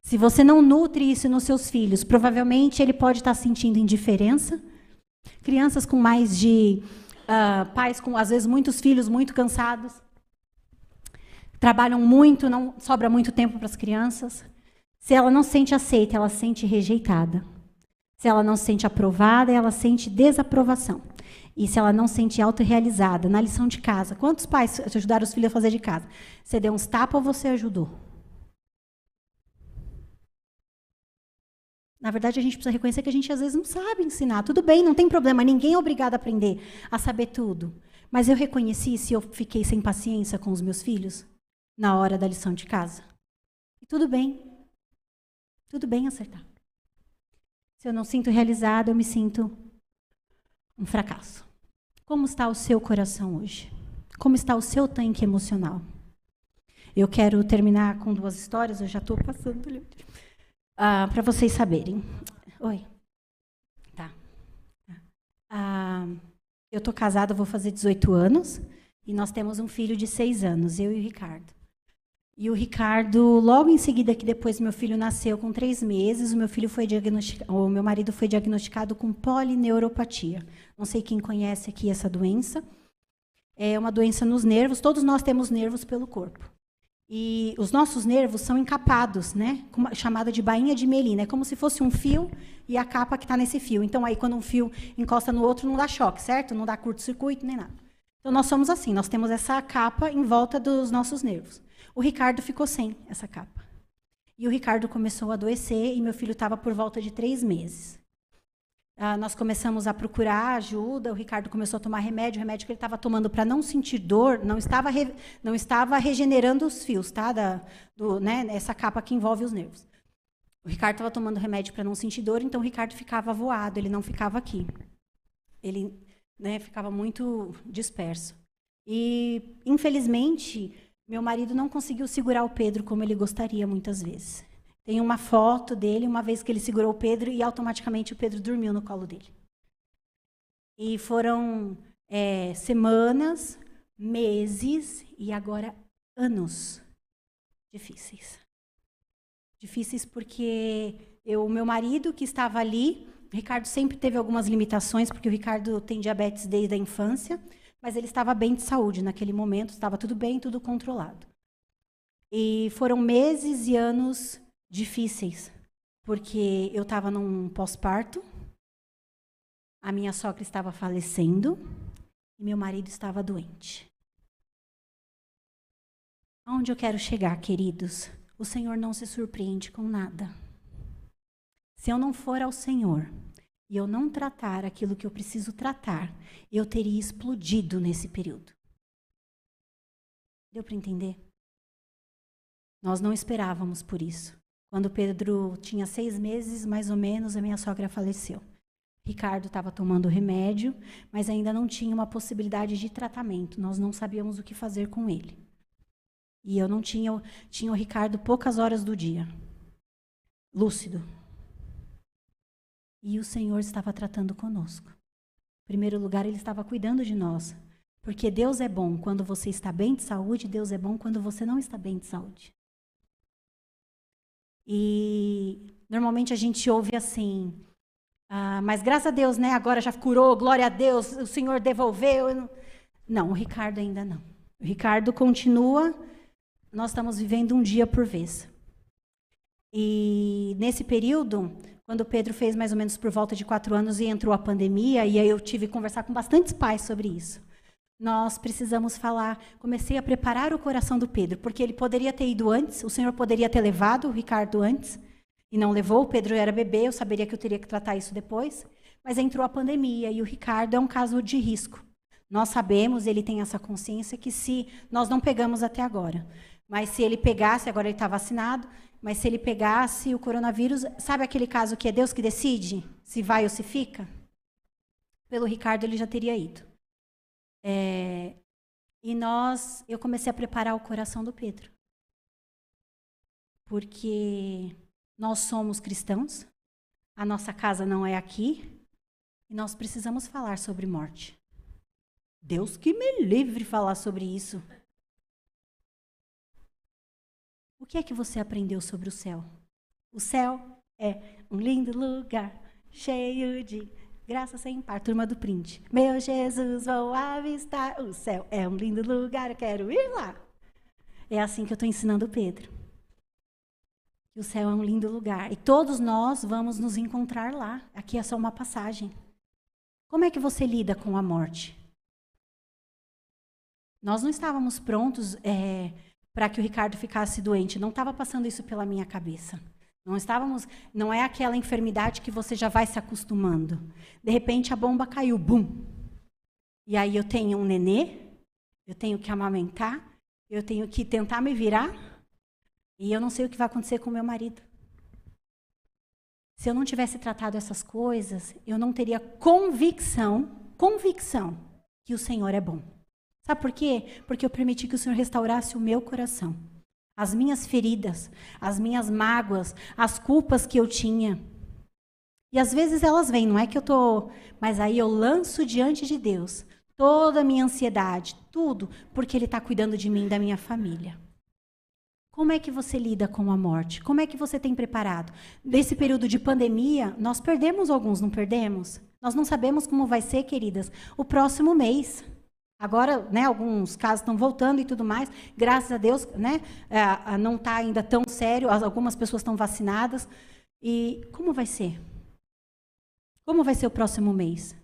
Se você não nutre isso nos seus filhos, provavelmente ele pode estar sentindo indiferença. Crianças com mais de uh, pais com às vezes muitos filhos muito cansados, trabalham muito, não sobra muito tempo para as crianças. Se ela não se sente aceita, ela se sente rejeitada. Se ela não se sente aprovada, ela sente desaprovação. E se ela não se sente autorrealizada, na lição de casa, quantos pais ajudaram os filhos a fazer de casa? Você deu uns tapas ou você ajudou? Na verdade, a gente precisa reconhecer que a gente às vezes não sabe ensinar. Tudo bem, não tem problema, ninguém é obrigado a aprender, a saber tudo. Mas eu reconheci se eu fiquei sem paciência com os meus filhos na hora da lição de casa. E tudo bem, tudo bem acertar. Se eu não sinto realizado, eu me sinto um fracasso. Como está o seu coração hoje? Como está o seu tanque emocional? Eu quero terminar com duas histórias, eu já estou passando ali. Ah, Para vocês saberem. Oi. Tá. Ah, eu estou casada, vou fazer 18 anos, e nós temos um filho de 6 anos, eu e o Ricardo. E o Ricardo, logo em seguida que depois meu filho nasceu, com três meses, o meu filho foi diagnosticado, o meu marido foi diagnosticado com polineuropatia. Não sei quem conhece aqui essa doença. É uma doença nos nervos. Todos nós temos nervos pelo corpo. E os nossos nervos são encapados, né? chamada de bainha de melina. É como se fosse um fio e a capa que está nesse fio. Então, aí, quando um fio encosta no outro, não dá choque, certo? Não dá curto-circuito nem nada. Então, nós somos assim. Nós temos essa capa em volta dos nossos nervos. O Ricardo ficou sem essa capa. E o Ricardo começou a adoecer e meu filho estava por volta de três meses. Ah, nós começamos a procurar ajuda, o Ricardo começou a tomar remédio, o remédio que ele estava tomando para não sentir dor, não estava, re, não estava regenerando os fios, tá? Da, do, né, essa capa que envolve os nervos. O Ricardo estava tomando remédio para não sentir dor, então o Ricardo ficava voado, ele não ficava aqui. Ele né, ficava muito disperso. E, infelizmente, meu marido não conseguiu segurar o Pedro como ele gostaria muitas vezes. Tem uma foto dele, uma vez que ele segurou o Pedro e automaticamente o Pedro dormiu no colo dele. E foram é, semanas, meses e agora anos difíceis. Difíceis porque o meu marido que estava ali, o Ricardo sempre teve algumas limitações, porque o Ricardo tem diabetes desde a infância mas ele estava bem de saúde naquele momento, estava tudo bem, tudo controlado. E foram meses e anos difíceis, porque eu estava num pós-parto, a minha sogra estava falecendo e meu marido estava doente. Aonde eu quero chegar, queridos? O Senhor não se surpreende com nada. Se eu não for ao Senhor, e eu não tratar aquilo que eu preciso tratar, eu teria explodido nesse período. Deu para entender? Nós não esperávamos por isso. Quando Pedro tinha seis meses, mais ou menos, a minha sogra faleceu. Ricardo estava tomando remédio, mas ainda não tinha uma possibilidade de tratamento. Nós não sabíamos o que fazer com ele. E eu não tinha, tinha o Ricardo poucas horas do dia, lúcido. E o Senhor estava tratando conosco. Em primeiro lugar, Ele estava cuidando de nós. Porque Deus é bom quando você está bem de saúde, Deus é bom quando você não está bem de saúde. E normalmente a gente ouve assim, ah, mas graças a Deus, né? Agora já curou, glória a Deus, o Senhor devolveu. Não, o Ricardo ainda não. O Ricardo continua, nós estamos vivendo um dia por vez. E nesse período, quando Pedro fez mais ou menos por volta de quatro anos e entrou a pandemia, e aí eu tive que conversar com bastantes pais sobre isso. Nós precisamos falar. Comecei a preparar o coração do Pedro, porque ele poderia ter ido antes, o Senhor poderia ter levado o Ricardo antes, e não levou. O Pedro era bebê, eu saberia que eu teria que tratar isso depois. Mas entrou a pandemia e o Ricardo é um caso de risco. Nós sabemos, ele tem essa consciência que se nós não pegamos até agora, mas se ele pegasse, agora ele está vacinado, mas se ele pegasse o coronavírus, sabe aquele caso que é Deus que decide se vai ou se fica? Pelo Ricardo ele já teria ido. É, e nós, eu comecei a preparar o coração do Pedro. Porque nós somos cristãos, a nossa casa não é aqui, e nós precisamos falar sobre morte. Deus que me livre falar sobre isso. O que é que você aprendeu sobre o céu? O céu é um lindo lugar, cheio de graça sem par. Turma do print. Meu Jesus, vou avistar. O céu é um lindo lugar, eu quero ir lá. É assim que eu estou ensinando o Pedro. o céu é um lindo lugar. E todos nós vamos nos encontrar lá. Aqui é só uma passagem. Como é que você lida com a morte? Nós não estávamos prontos. É, para que o Ricardo ficasse doente. Não estava passando isso pela minha cabeça. Não estávamos, não é aquela enfermidade que você já vai se acostumando. De repente a bomba caiu, bum. E aí eu tenho um nenê, eu tenho que amamentar, eu tenho que tentar me virar, e eu não sei o que vai acontecer com meu marido. Se eu não tivesse tratado essas coisas, eu não teria convicção, convicção que o Senhor é bom. Sabe por quê? Porque eu permiti que o Senhor restaurasse o meu coração. As minhas feridas, as minhas mágoas, as culpas que eu tinha. E às vezes elas vêm, não é que eu tô, mas aí eu lanço diante de Deus toda a minha ansiedade, tudo, porque ele está cuidando de mim da minha família. Como é que você lida com a morte? Como é que você tem preparado? Nesse período de pandemia, nós perdemos alguns, não perdemos? Nós não sabemos como vai ser, queridas, o próximo mês. Agora, né, alguns casos estão voltando e tudo mais. Graças a Deus, né, é, não está ainda tão sério. Algumas pessoas estão vacinadas. E como vai ser? Como vai ser o próximo mês?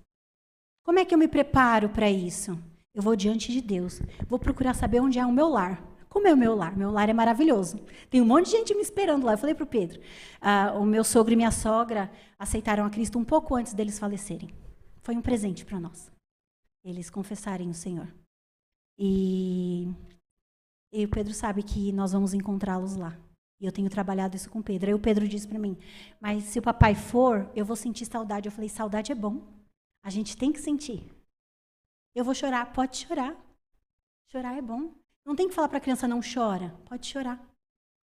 Como é que eu me preparo para isso? Eu vou diante de Deus. Vou procurar saber onde é o meu lar. Como é o meu lar? Meu lar é maravilhoso. Tem um monte de gente me esperando lá. Eu falei para o Pedro. Ah, o meu sogro e minha sogra aceitaram a Cristo um pouco antes deles falecerem. Foi um presente para nós. Eles confessarem o Senhor. E, e o Pedro sabe que nós vamos encontrá-los lá. E eu tenho trabalhado isso com o Pedro. Aí o Pedro disse para mim: Mas se o papai for, eu vou sentir saudade. Eu falei: Saudade é bom. A gente tem que sentir. Eu vou chorar. Pode chorar. Chorar é bom. Não tem que falar para a criança não chora. Pode chorar.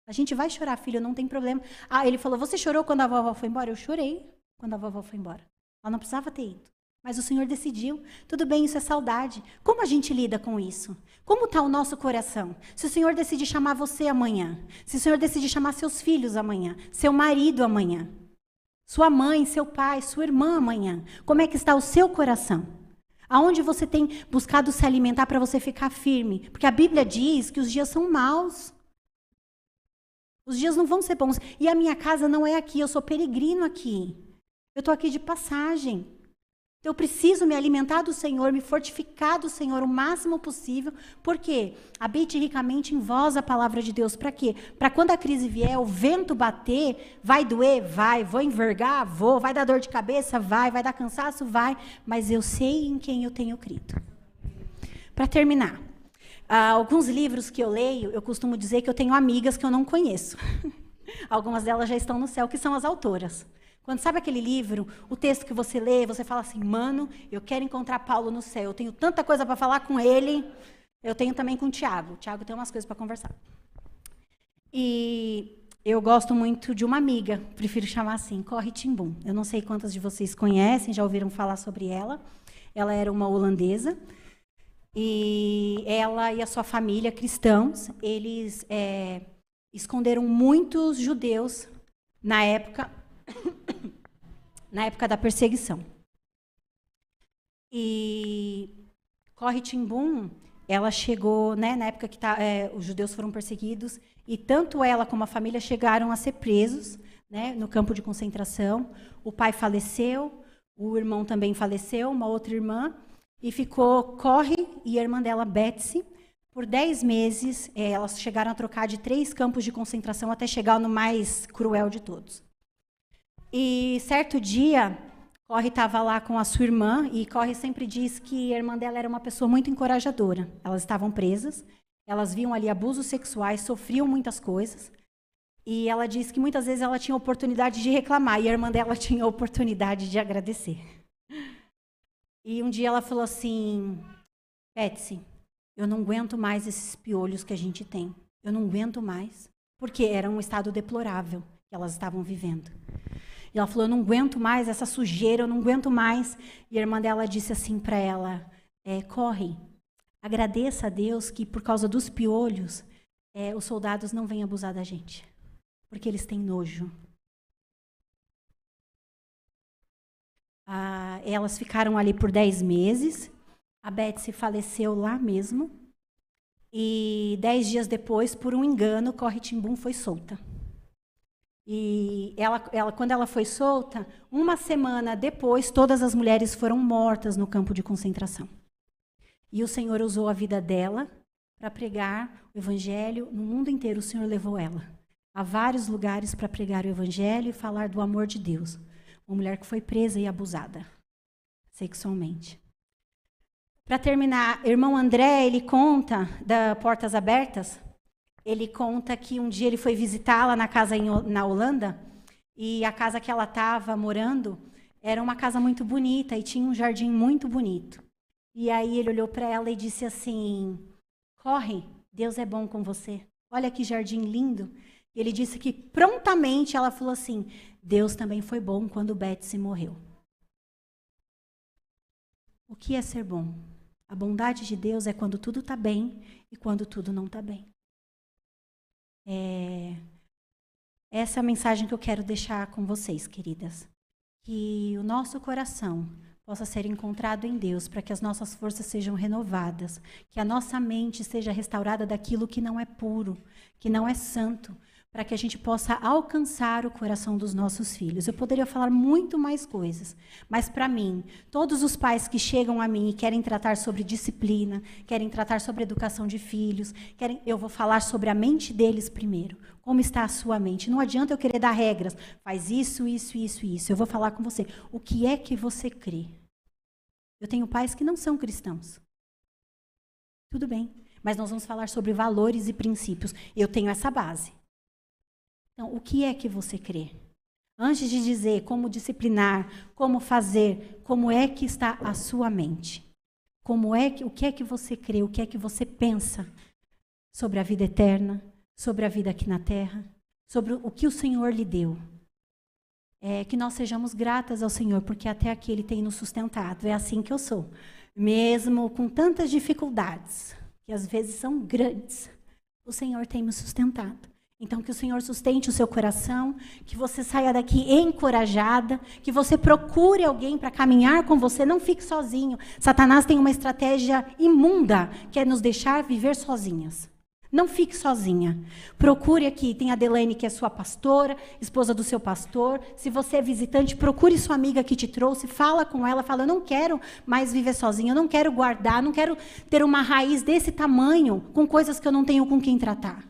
A gente vai chorar, filho, não tem problema. Ah, ele falou: Você chorou quando a vovó foi embora? Eu chorei quando a vovó foi embora. Ela não precisava ter ido. Mas o Senhor decidiu. Tudo bem, isso é saudade. Como a gente lida com isso? Como está o nosso coração? Se o Senhor decidir chamar você amanhã, se o Senhor decidir chamar seus filhos amanhã, seu marido amanhã, sua mãe, seu pai, sua irmã amanhã, como é que está o seu coração? Aonde você tem buscado se alimentar para você ficar firme? Porque a Bíblia diz que os dias são maus. Os dias não vão ser bons. E a minha casa não é aqui, eu sou peregrino aqui. Eu estou aqui de passagem. Eu preciso me alimentar do Senhor, me fortificar do Senhor o máximo possível. Por quê? Habite ricamente em vós a palavra de Deus. Para quê? Para quando a crise vier, o vento bater, vai doer? Vai. Vou envergar? Vou. Vai dar dor de cabeça? Vai. Vai dar cansaço? Vai. Mas eu sei em quem eu tenho crido. Para terminar, uh, alguns livros que eu leio, eu costumo dizer que eu tenho amigas que eu não conheço. Algumas delas já estão no céu, que são as autoras. Quando sabe aquele livro, o texto que você lê, você fala assim, mano, eu quero encontrar Paulo no céu, eu tenho tanta coisa para falar com ele. Eu tenho também com o Tiago. O Tiago tem umas coisas para conversar. E eu gosto muito de uma amiga, prefiro chamar assim, Corre Timbum. Eu não sei quantas de vocês conhecem, já ouviram falar sobre ela. Ela era uma holandesa. E ela e a sua família, cristãos, eles é, esconderam muitos judeus na época na época da perseguição. E Corre Timbum, ela chegou, né, na época que tá, é, os judeus foram perseguidos, e tanto ela como a família chegaram a ser presos né, no campo de concentração. O pai faleceu, o irmão também faleceu, uma outra irmã, e ficou Corre e a irmã dela, Betsy, por dez meses. É, elas chegaram a trocar de três campos de concentração até chegar no mais cruel de todos. E certo dia, Corre estava lá com a sua irmã, e Corre sempre diz que a irmã dela era uma pessoa muito encorajadora. Elas estavam presas, elas viam ali abusos sexuais, sofriam muitas coisas. E ela diz que muitas vezes ela tinha oportunidade de reclamar, e a irmã dela tinha oportunidade de agradecer. E um dia ela falou assim: Betsy, eu não aguento mais esses piolhos que a gente tem. Eu não aguento mais. Porque era um estado deplorável que elas estavam vivendo. E ela falou: Eu não aguento mais essa sujeira, eu não aguento mais. E a irmã dela disse assim para ela: é, Corre, agradeça a Deus que por causa dos piolhos, é, os soldados não vêm abusar da gente, porque eles têm nojo. Ah, elas ficaram ali por dez meses. A Betsy faleceu lá mesmo. E dez dias depois, por um engano, Corre Timbum foi solta. E ela, ela, quando ela foi solta, uma semana depois, todas as mulheres foram mortas no campo de concentração. E o Senhor usou a vida dela para pregar o evangelho no mundo inteiro. O Senhor levou ela a vários lugares para pregar o evangelho e falar do amor de Deus. Uma mulher que foi presa e abusada sexualmente. Para terminar, irmão André, ele conta da Portas Abertas ele conta que um dia ele foi visitá-la na casa em, na Holanda e a casa que ela estava morando era uma casa muito bonita e tinha um jardim muito bonito. E aí ele olhou para ela e disse assim: Corre, Deus é bom com você. Olha que jardim lindo. E ele disse que prontamente ela falou assim: Deus também foi bom quando Betsy morreu. O que é ser bom? A bondade de Deus é quando tudo está bem e quando tudo não está bem. É... Essa é a mensagem que eu quero deixar com vocês, queridas. Que o nosso coração possa ser encontrado em Deus, para que as nossas forças sejam renovadas, que a nossa mente seja restaurada daquilo que não é puro, que não é santo, para que a gente possa alcançar o coração dos nossos filhos. Eu poderia falar muito mais coisas, mas para mim, todos os pais que chegam a mim e querem tratar sobre disciplina, querem tratar sobre educação de filhos, querem, eu vou falar sobre a mente deles primeiro. Como está a sua mente? Não adianta eu querer dar regras. Faz isso, isso, isso, isso. Eu vou falar com você. O que é que você crê? Eu tenho pais que não são cristãos. Tudo bem, mas nós vamos falar sobre valores e princípios. Eu tenho essa base. Então, o que é que você crê? Antes de dizer como disciplinar, como fazer, como é que está a sua mente? Como é que o que é que você crê, o que é que você pensa sobre a vida eterna, sobre a vida aqui na terra, sobre o que o Senhor lhe deu? É que nós sejamos gratas ao Senhor, porque até aqui ele tem nos sustentado. É assim que eu sou. Mesmo com tantas dificuldades, que às vezes são grandes, o Senhor tem me sustentado. Então, que o Senhor sustente o seu coração, que você saia daqui encorajada, que você procure alguém para caminhar com você, não fique sozinho. Satanás tem uma estratégia imunda, que é nos deixar viver sozinhas. Não fique sozinha. Procure aqui, tem a Delaine, que é sua pastora, esposa do seu pastor. Se você é visitante, procure sua amiga que te trouxe, fala com ela, fala: "Eu não quero mais viver sozinha, eu não quero guardar, não quero ter uma raiz desse tamanho com coisas que eu não tenho com quem tratar".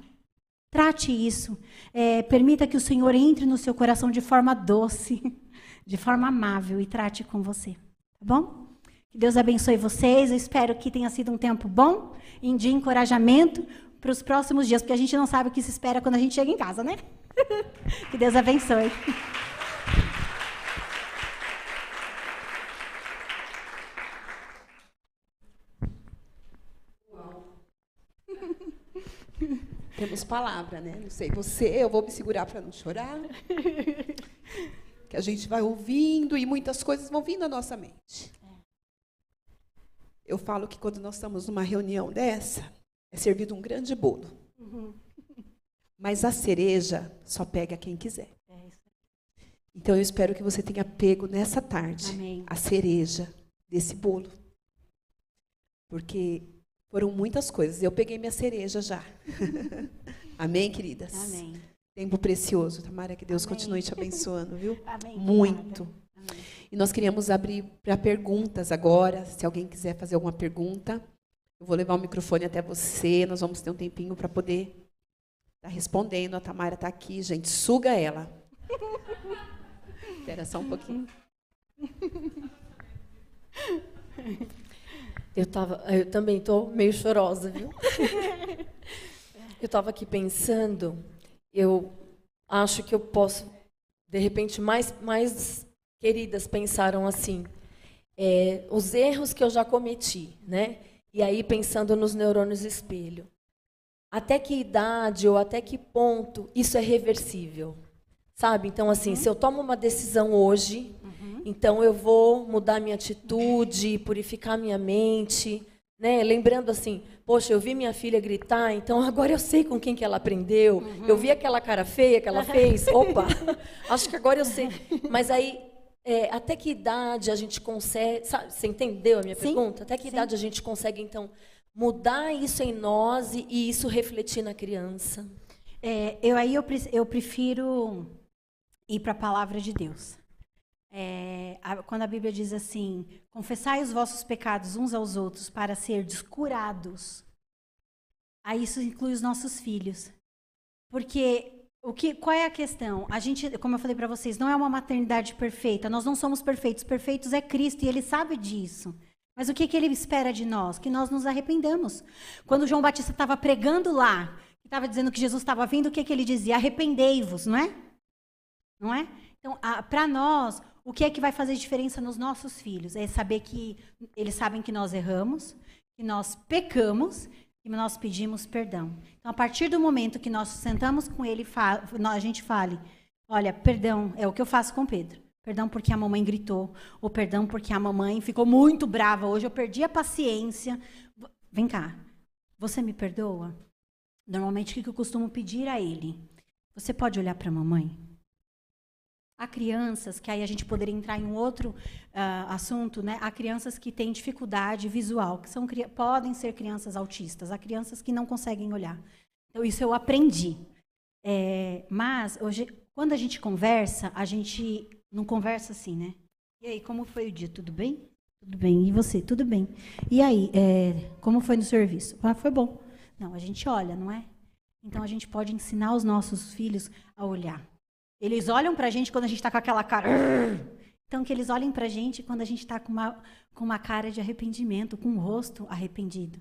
Trate isso. É, permita que o Senhor entre no seu coração de forma doce, de forma amável e trate com você. Tá bom? Que Deus abençoe vocês. Eu espero que tenha sido um tempo bom, de encorajamento para os próximos dias, porque a gente não sabe o que se espera quando a gente chega em casa, né? que Deus abençoe. Temos palavra, né? Não sei você, eu vou me segurar para não chorar. que a gente vai ouvindo e muitas coisas vão vindo à nossa mente. Eu falo que quando nós estamos numa reunião dessa, é servido um grande bolo. Uhum. Mas a cereja só pega quem quiser. É então eu espero que você tenha pego nessa tarde Amém. a cereja desse bolo. Porque foram muitas coisas. Eu peguei minha cereja já. Amém, queridas? Amém. Tempo precioso. Tamara, que Deus Amém. continue te abençoando, viu? Amém. Muito. Amém. E nós queríamos abrir para perguntas agora. Se alguém quiser fazer alguma pergunta, eu vou levar o microfone até você. Nós vamos ter um tempinho para poder estar tá respondendo. A Tamara está aqui, gente. Suga ela. Espera só um pouquinho. Eu, tava, eu também estou meio chorosa, viu? eu estava aqui pensando, eu acho que eu posso, de repente, mais, mais queridas pensaram assim, é, os erros que eu já cometi, né? E aí pensando nos neurônios espelho. Até que idade ou até que ponto isso é reversível? Sabe? Então, assim, uhum. se eu tomo uma decisão hoje, então eu vou mudar minha atitude, purificar minha mente, né? Lembrando assim, poxa, eu vi minha filha gritar, então agora eu sei com quem que ela aprendeu. Uhum. Eu vi aquela cara feia que ela fez, opa, acho que agora eu sei. Mas aí, é, até que idade a gente consegue, sabe, você entendeu a minha Sim. pergunta? Até que Sim. idade a gente consegue, então, mudar isso em nós e, e isso refletir na criança? É, eu aí eu, eu prefiro ir para a palavra de Deus. É, a, quando a Bíblia diz assim: confessai os vossos pecados uns aos outros para ser curados. Aí isso inclui os nossos filhos. Porque o que, qual é a questão? A gente, como eu falei para vocês, não é uma maternidade perfeita. Nós não somos perfeitos. Perfeitos é Cristo e Ele sabe disso. Mas o que, que Ele espera de nós? Que nós nos arrependamos. Quando João Batista estava pregando lá, estava dizendo que Jesus estava vindo, o que, que ele dizia? Arrependei-vos, não é? Não é? Então, para nós, o que é que vai fazer diferença nos nossos filhos? É saber que eles sabem que nós erramos, que nós pecamos e nós pedimos perdão. Então, a partir do momento que nós sentamos com ele, a gente fale, olha, perdão, é o que eu faço com Pedro. Perdão porque a mamãe gritou, ou perdão porque a mamãe ficou muito brava hoje, eu perdi a paciência. Vem cá, você me perdoa? Normalmente, o que eu costumo pedir a ele? Você pode olhar para a mamãe? Há crianças, que aí a gente poderia entrar em um outro uh, assunto, né? Há crianças que têm dificuldade visual, que são, podem ser crianças autistas, há crianças que não conseguem olhar. Então, isso eu aprendi. É, mas, hoje, quando a gente conversa, a gente não conversa assim, né? E aí, como foi o dia? Tudo bem? Tudo bem. E você? Tudo bem. E aí, é, como foi no serviço? Ah, foi bom. Não, a gente olha, não é? Então, a gente pode ensinar os nossos filhos a olhar. Eles olham para a gente quando a gente está com aquela cara. Então, que eles olhem para a gente quando a gente está com uma, com uma cara de arrependimento, com um rosto arrependido.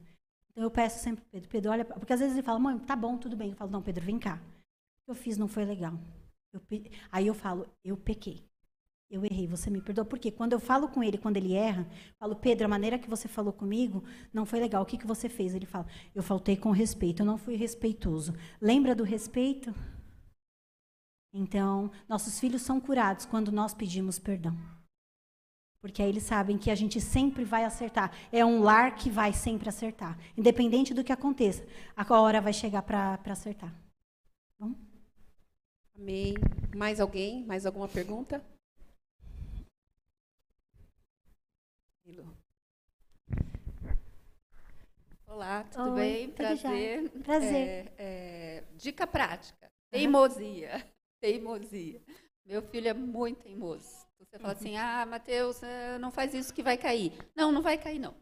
Então, eu peço sempre Pedro, Pedro, olha. Porque às vezes ele fala, mãe, tá bom, tudo bem. Eu falo, não, Pedro, vem cá. O que eu fiz não foi legal. Eu, aí eu falo, eu pequei. Eu errei, você me perdoa. Porque quando eu falo com ele, quando ele erra, falo, Pedro, a maneira que você falou comigo não foi legal. O que, que você fez? Ele fala, eu faltei com respeito, eu não fui respeitoso. Lembra do respeito? Então, nossos filhos são curados quando nós pedimos perdão. Porque aí eles sabem que a gente sempre vai acertar. É um lar que vai sempre acertar. Independente do que aconteça, a hora vai chegar para acertar. Bom? Amém. Mais alguém? Mais alguma pergunta? Olá, tudo Oi, bem? Prazer. Prazer. É, é, dica prática. Teimosia teimosia. Meu filho é muito teimoso. Você fala uhum. assim, ah, Mateus, eh, não faz isso que vai cair. Não, não vai cair, não.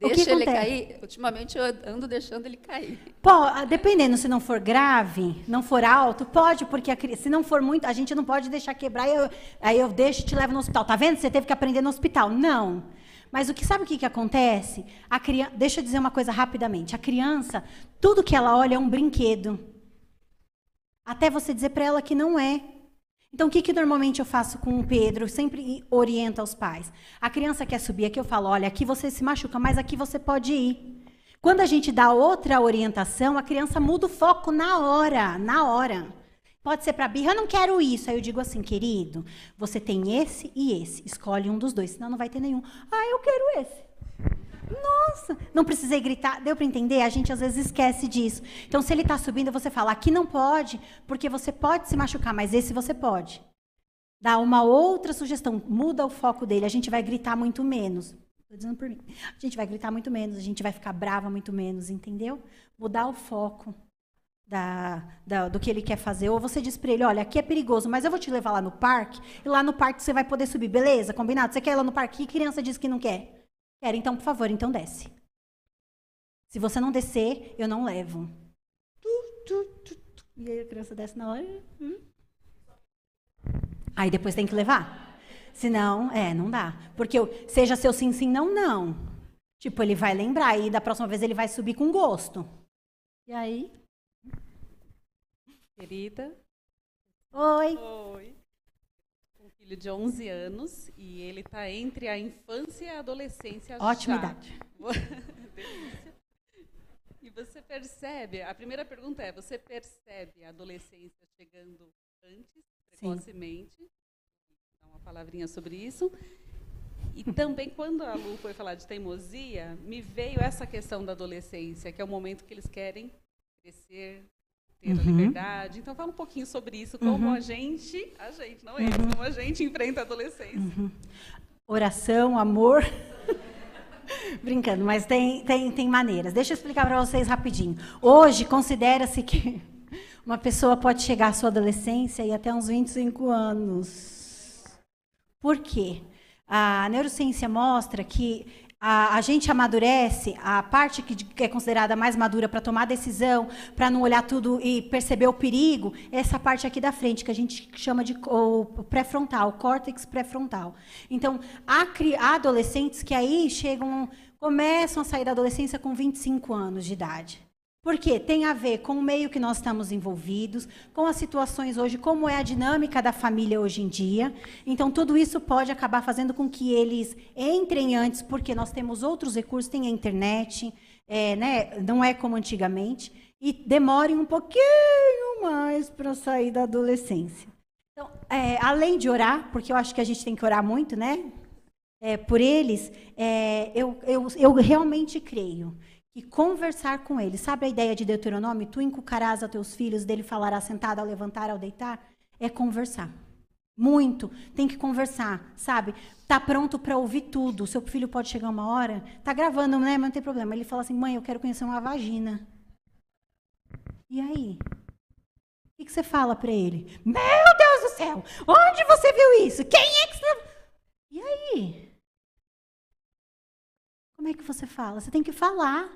Deixa ele cair. Ultimamente eu ando deixando ele cair. Pô, ah, dependendo, se não for grave, não for alto, pode, porque a, se não for muito, a gente não pode deixar quebrar, eu, aí eu deixo e te levo no hospital. Tá vendo? Você teve que aprender no hospital. Não. Mas o que sabe o que, que acontece? A criança, deixa eu dizer uma coisa rapidamente. A criança, tudo que ela olha é um brinquedo. Até você dizer para ela que não é. Então, o que, que normalmente eu faço com o Pedro? Eu sempre oriento aos pais. A criança quer subir aqui, eu falo: olha, aqui você se machuca, mas aqui você pode ir. Quando a gente dá outra orientação, a criança muda o foco na hora, na hora. Pode ser para birra, eu não quero isso. Aí eu digo assim, querido, você tem esse e esse. Escolhe um dos dois, senão não vai ter nenhum. Ah, eu quero esse. Nossa, não precisei gritar. Deu para entender? A gente às vezes esquece disso. Então, se ele está subindo, você fala: aqui não pode, porque você pode se machucar, mas esse você pode. Dá uma outra sugestão, muda o foco dele. A gente vai gritar muito menos. Estou dizendo por mim. A gente vai gritar muito menos, a gente vai ficar brava muito menos, entendeu? Mudar o foco da, da, do que ele quer fazer. Ou você diz para ele: olha, aqui é perigoso, mas eu vou te levar lá no parque, e lá no parque você vai poder subir, beleza? Combinado? Você quer ir lá no parque? Que criança diz que não quer? Quero, então, por favor, então desce. Se você não descer, eu não levo. E aí a criança desce na hora. Hum. Aí depois tem que levar. Senão, é, não dá. Porque seja seu sim, sim, não, não. Tipo, ele vai lembrar e da próxima vez ele vai subir com gosto. E aí? Querida. Oi. Oi filho de 11 anos e ele está entre a infância e a adolescência. Ótima já. idade. e você percebe, a primeira pergunta é, você percebe a adolescência chegando antes, precocemente? Sim. Dá uma palavrinha sobre isso. E também, quando a Lu foi falar de teimosia, me veio essa questão da adolescência, que é o momento que eles querem crescer, ter uhum. a liberdade. Então fala um pouquinho sobre isso, como uhum. a gente, a gente, não eles, uhum. como a gente enfrenta a adolescência. Uhum. Oração, amor. Brincando, mas tem, tem, tem maneiras. Deixa eu explicar para vocês rapidinho. Hoje, considera-se que uma pessoa pode chegar à sua adolescência e até uns 25 anos. Por quê? A neurociência mostra que a, a, gente amadurece, a parte que, que é considerada mais madura para tomar decisão, para não olhar tudo e perceber o perigo, é essa parte aqui da frente, que a gente chama de pré-frontal, córtex pré-frontal. Então, há, há adolescentes que aí chegam, começam a sair da adolescência com 25 anos de idade. Porque tem a ver com o meio que nós estamos envolvidos, com as situações hoje, como é a dinâmica da família hoje em dia. Então, tudo isso pode acabar fazendo com que eles entrem antes, porque nós temos outros recursos, tem a internet, é, né, não é como antigamente, e demorem um pouquinho mais para sair da adolescência. Então, é, além de orar, porque eu acho que a gente tem que orar muito, né? É, por eles, é, eu, eu, eu realmente creio que conversar com eles, sabe a ideia de Deuteronômio? Tu encucarás a teus filhos, dele falará sentado, ao levantar, ao deitar? É conversar. Muito. Tem que conversar, sabe? Tá pronto para ouvir tudo. Seu filho pode chegar uma hora, tá gravando, né? Mas não tem problema. Ele fala assim: mãe, eu quero conhecer uma vagina. E aí? O que você fala para ele? Meu Deus do céu! Onde você viu isso? Quem é que você. E aí? Como é que você fala? Você tem que falar,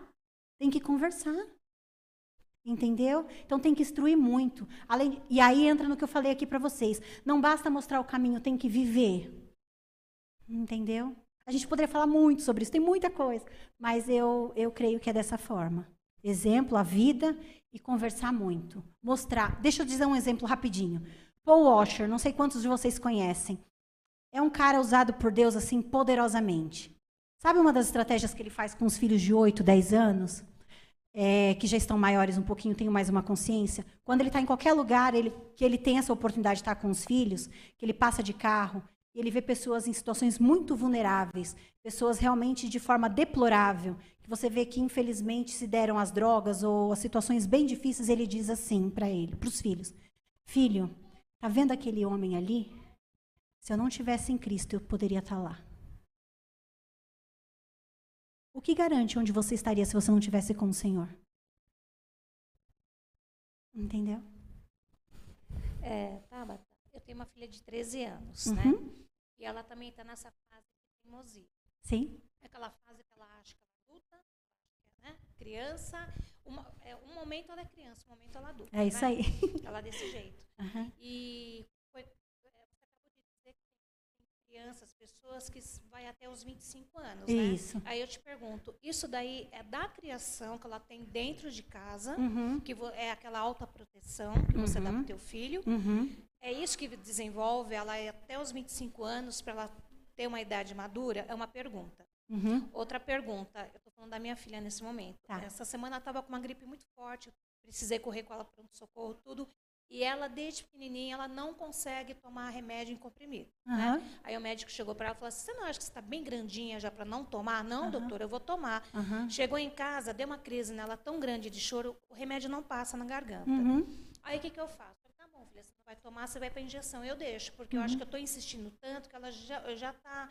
tem que conversar. Entendeu? Então tem que instruir muito. Além, e aí entra no que eu falei aqui para vocês. Não basta mostrar o caminho, tem que viver. Entendeu? A gente poderia falar muito sobre isso, tem muita coisa. Mas eu, eu creio que é dessa forma. Exemplo, a vida e conversar muito. Mostrar. Deixa eu dizer um exemplo rapidinho. Paul Washer, não sei quantos de vocês conhecem. É um cara usado por Deus assim poderosamente. Sabe uma das estratégias que ele faz com os filhos de 8, 10 anos? É, que já estão maiores um pouquinho, têm mais uma consciência. Quando ele está em qualquer lugar, ele, que ele tem essa oportunidade de estar com os filhos, que ele passa de carro, e ele vê pessoas em situações muito vulneráveis, pessoas realmente de forma deplorável, que você vê que infelizmente se deram as drogas ou as situações bem difíceis, ele diz assim para ele, para os filhos: Filho, tá vendo aquele homem ali? Se eu não tivesse em Cristo, eu poderia estar lá. O que garante onde você estaria se você não tivesse com o Senhor? Entendeu? É, Tabata, eu tenho uma filha de 13 anos, Uhum. né? E ela também está nessa fase de teimosia. Sim. É aquela fase que ela acha que ela é adulta, né? criança. Uma, é, um momento ela é criança, um momento ela é adulta. É isso né? aí. Ela é desse jeito. Aham. E crianças, pessoas que vai até os 25 anos, né? Isso. Aí eu te pergunto, isso daí é da criação que ela tem dentro de casa, Uhum. que é aquela alta proteção que você dá Uhum. para o teu filho, Uhum. é isso que desenvolve ela ir até os 25 anos para ela ter uma idade madura? É uma pergunta. Uhum. Outra pergunta, eu estou falando da minha filha nesse momento. Tá. Essa semana ela estava com uma gripe muito forte, precisei correr com ela para socorro, tudo. E ela, desde pequenininha, ela não consegue tomar remédio em comprimido. Aham. Né? Aí o médico chegou para ela e falou assim, você não acha que você está bem grandinha já para não tomar? Não, Aham. doutor, eu vou tomar. Aham. Chegou em casa, deu uma crise nela tão grande de choro, o remédio não passa na garganta. Uhum. Aí o que, que eu faço? Eu falei, tá bom, filha, você não vai tomar, você vai para injeção. Eu deixo, porque eu acho que eu estou insistindo tanto que ela já já tá,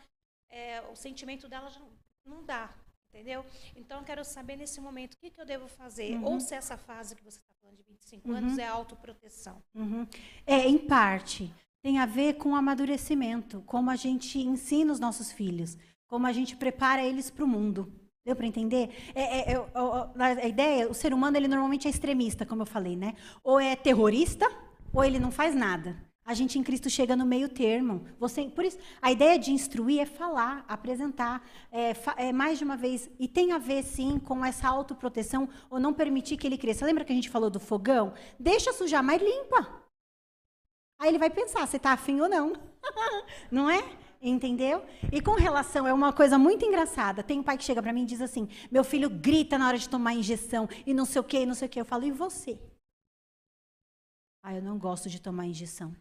é, o sentimento dela já não dá, entendeu? Então eu quero saber nesse momento o que, que eu devo fazer, ou se essa fase que você está falando de 25 anos é autoproteção. Uhum. É, em parte, tem a ver com o amadurecimento, como a gente ensina os nossos filhos, como a gente prepara eles para o mundo. Deu para entender? É, é, é, a ideia, o ser humano, ele normalmente é extremista, como eu falei, né? Ou é terrorista, ou ele não faz nada. A gente em Cristo chega no meio termo. Você, por isso, a ideia de instruir é falar, apresentar, é, é, mais de uma vez. E tem a ver, sim, com essa autoproteção ou não permitir que ele cresça. Lembra que a gente falou do fogão? Deixa sujar, mas limpa. Aí ele vai pensar se está afim ou não. não é? Entendeu? E com relação, é uma coisa muito engraçada. Tem um pai que chega para mim e diz assim: meu filho grita na hora de tomar injeção e não sei o quê, não sei o quê. Eu falo, e você? Ah, eu não gosto de tomar injeção.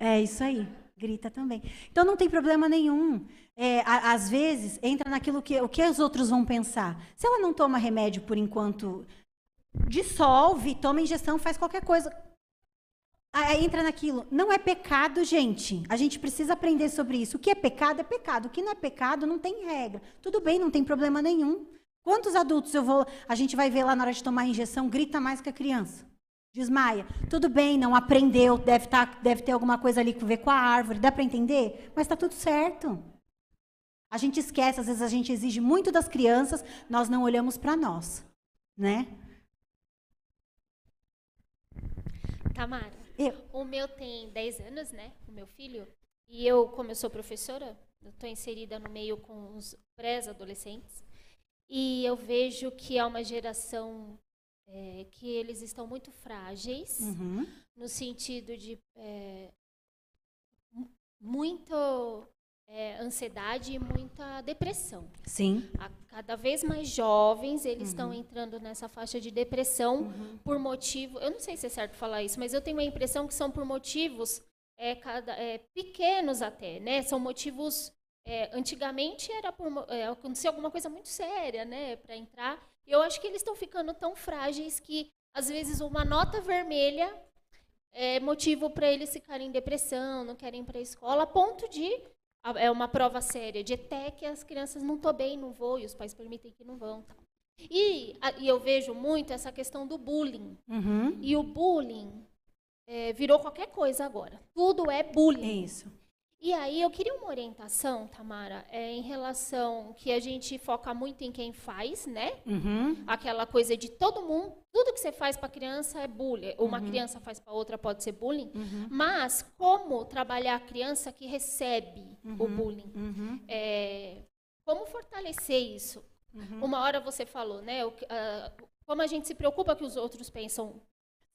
É isso aí, grita também. Então não tem problema nenhum. É, a- às vezes entra naquilo que o que os outros vão pensar. Se ela não toma remédio por enquanto, dissolve, toma injeção, faz qualquer coisa. Aí entra naquilo. Não é pecado, gente. A gente precisa aprender sobre isso. O que é pecado é pecado. O que não é pecado não tem regra. Tudo bem, não tem problema nenhum. Quantos adultos eu vou, a gente vai ver lá na hora de tomar a injeção, grita mais que a criança? Desmaia. Tudo bem, não aprendeu, deve, tá, deve ter alguma coisa ali a ver com a árvore, dá para entender? Mas está tudo certo. A gente esquece, às vezes a gente exige muito das crianças, nós não olhamos para nós, né? Tamara, Eu. o meu tem 10 anos, né? O meu filho. E eu, como eu sou professora, estou inserida no meio com os pré-adolescentes. E eu vejo que é uma geração é, que eles estão muito frágeis, Uhum. no sentido de é, mu- muito é, ansiedade e muita depressão. Sim. A- cada vez mais jovens eles estão entrando nessa faixa de depressão por motivo. Eu não sei se é certo falar isso, mas eu tenho a impressão que são por motivos é, cada, é, pequenos até, né? São motivos. é, antigamente era por é, acontecer alguma coisa muito séria, né, para entrar. E eu acho que eles estão ficando tão frágeis que às vezes uma nota vermelha é motivo para eles ficarem em depressão, não querem ir para a escola, a ponto de é uma prova séria de ETEC que as crianças não estão bem, não vou, e os pais permitem que não vão. tal. E, a- e eu vejo muito essa questão do bullying. Uhum. E o bullying é, virou qualquer coisa agora. Tudo é bullying. Isso. E aí eu queria uma orientação, Tamara, é, em relação que a gente foca muito em quem faz, né? Uhum. Aquela coisa de todo mundo, tudo que você faz para criança é bullying, ou uma criança faz para outra pode ser bullying. Mas como trabalhar a criança que recebe o bullying? Uhum. É, como fortalecer isso? Uma hora você falou, né? o ah, como a gente se preocupa que os outros pensam,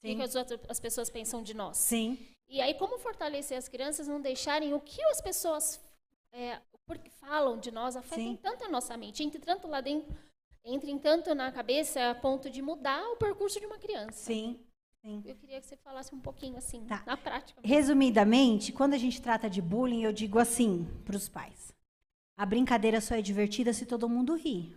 Sim. que as, outras, as pessoas pensam de nós? Sim. E aí, como fortalecer as crianças, não deixarem o que as pessoas é, porque falam de nós afetem tanto a nossa mente, entre tanto lá dentro, entrem tanto na cabeça a ponto de mudar o percurso de uma criança. Sim. Sim. Eu queria que você falasse um pouquinho assim, Tá. na prática. Resumidamente, quando a gente trata de bullying, eu digo assim para os pais: a brincadeira só é divertida se todo mundo ri.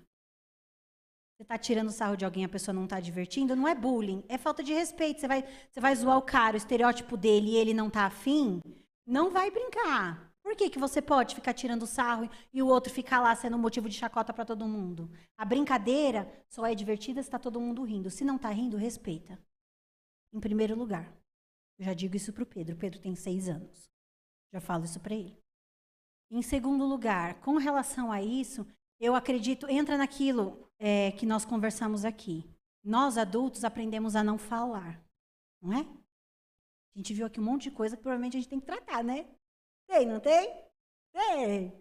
Você está tirando sarro de alguém, a pessoa não está divertindo, não é bullying, é falta de respeito. Você vai, você vai zoar o cara, o estereótipo dele e ele não tá afim, não vai brincar. Por que, que você pode ficar tirando sarro e o outro ficar lá sendo motivo de chacota para todo mundo? A brincadeira só é divertida se está todo mundo rindo. Se não está rindo, respeita. Em primeiro lugar. Eu já digo isso para o Pedro. Pedro tem seis anos. Já falo isso para ele. Em segundo lugar, com relação a isso, eu acredito, entra naquilo é, que nós conversamos aqui. Nós, adultos, aprendemos a não falar. Não é? A gente viu aqui um monte de coisa que provavelmente a gente tem que tratar, né? Tem, não tem? Tem.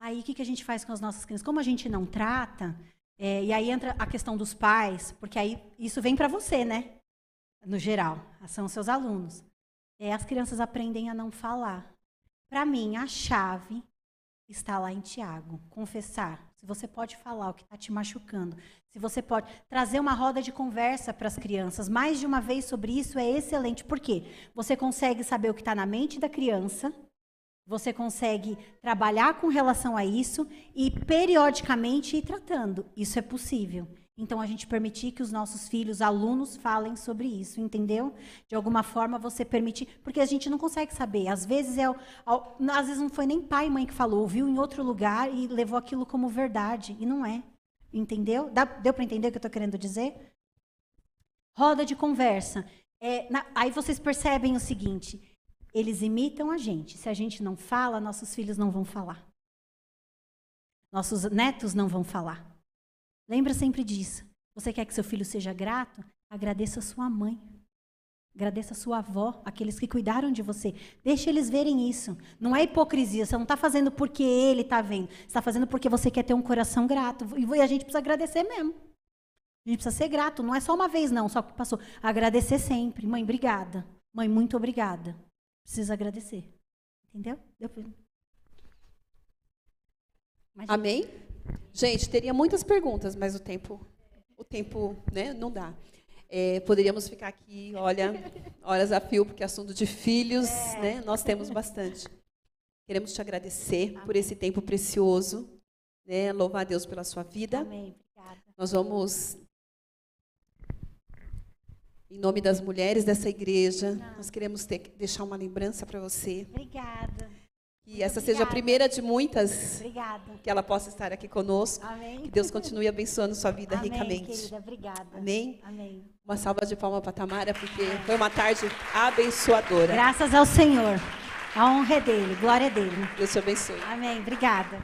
Aí, o que, que a gente faz com as nossas crianças? Como a gente não trata, é, e aí entra a questão dos pais, porque aí isso vem para você, né? no geral, são seus alunos. É, as crianças aprendem a não falar. Para mim, a chave está lá em Tiago. Confessar. Se você pode falar o que está te machucando, se você pode trazer uma roda de conversa para as crianças, mais de uma vez sobre isso é excelente. Por quê? Você consegue saber o que está na mente da criança, você consegue trabalhar com relação a isso e periodicamente ir tratando. Isso é possível. Então, a gente permitir que os nossos filhos, alunos, falem sobre isso, entendeu? De alguma forma, você permitir. Porque a gente não consegue saber. Às vezes, é, às vezes não foi nem pai e mãe que falou, ouviu em outro lugar e levou aquilo como verdade. E não é. Entendeu? Dá- deu para entender o que eu estou querendo dizer? Roda de conversa. É, na- aí vocês percebem o seguinte: eles imitam a gente. Se a gente não fala, nossos filhos não vão falar. Nossos netos não vão falar. Lembra sempre disso. Você quer que seu filho seja grato? Agradeça a sua mãe. Agradeça a sua avó, aqueles que cuidaram de você. Deixe eles verem isso. Não é hipocrisia. Você não está fazendo porque ele está vendo. Você está fazendo porque você quer ter um coração grato. E a gente precisa agradecer mesmo. A gente precisa ser grato. Não é só uma vez, não. Só que passou. Agradecer sempre. Mãe, obrigada. Mãe, muito obrigada. Precisa agradecer. Entendeu? Deu pra... Amém? Gente, teria muitas perguntas, mas o tempo, o tempo, né, não dá. É, poderíamos ficar aqui, olha, horas a fio, porque é assunto de filhos, né, nós temos bastante. Queremos te agradecer por esse tempo precioso, né, louvar a Deus pela sua vida. Amém. Obrigada. Nós vamos, em nome das mulheres dessa igreja, nós queremos ter- deixar uma lembrança para você, Obrigada. Que essa seja a Obrigada. primeira de muitas, Obrigada. que ela possa estar aqui conosco. Amém. Que Deus continue abençoando sua vida Amém, ricamente. querida. Obrigada. Amém? Amém. Uma salva de palmas para Tamara, porque foi uma tarde abençoadora. Graças ao Senhor. A honra é dele. Glória é dele. Deus te abençoe. Amém. Obrigada.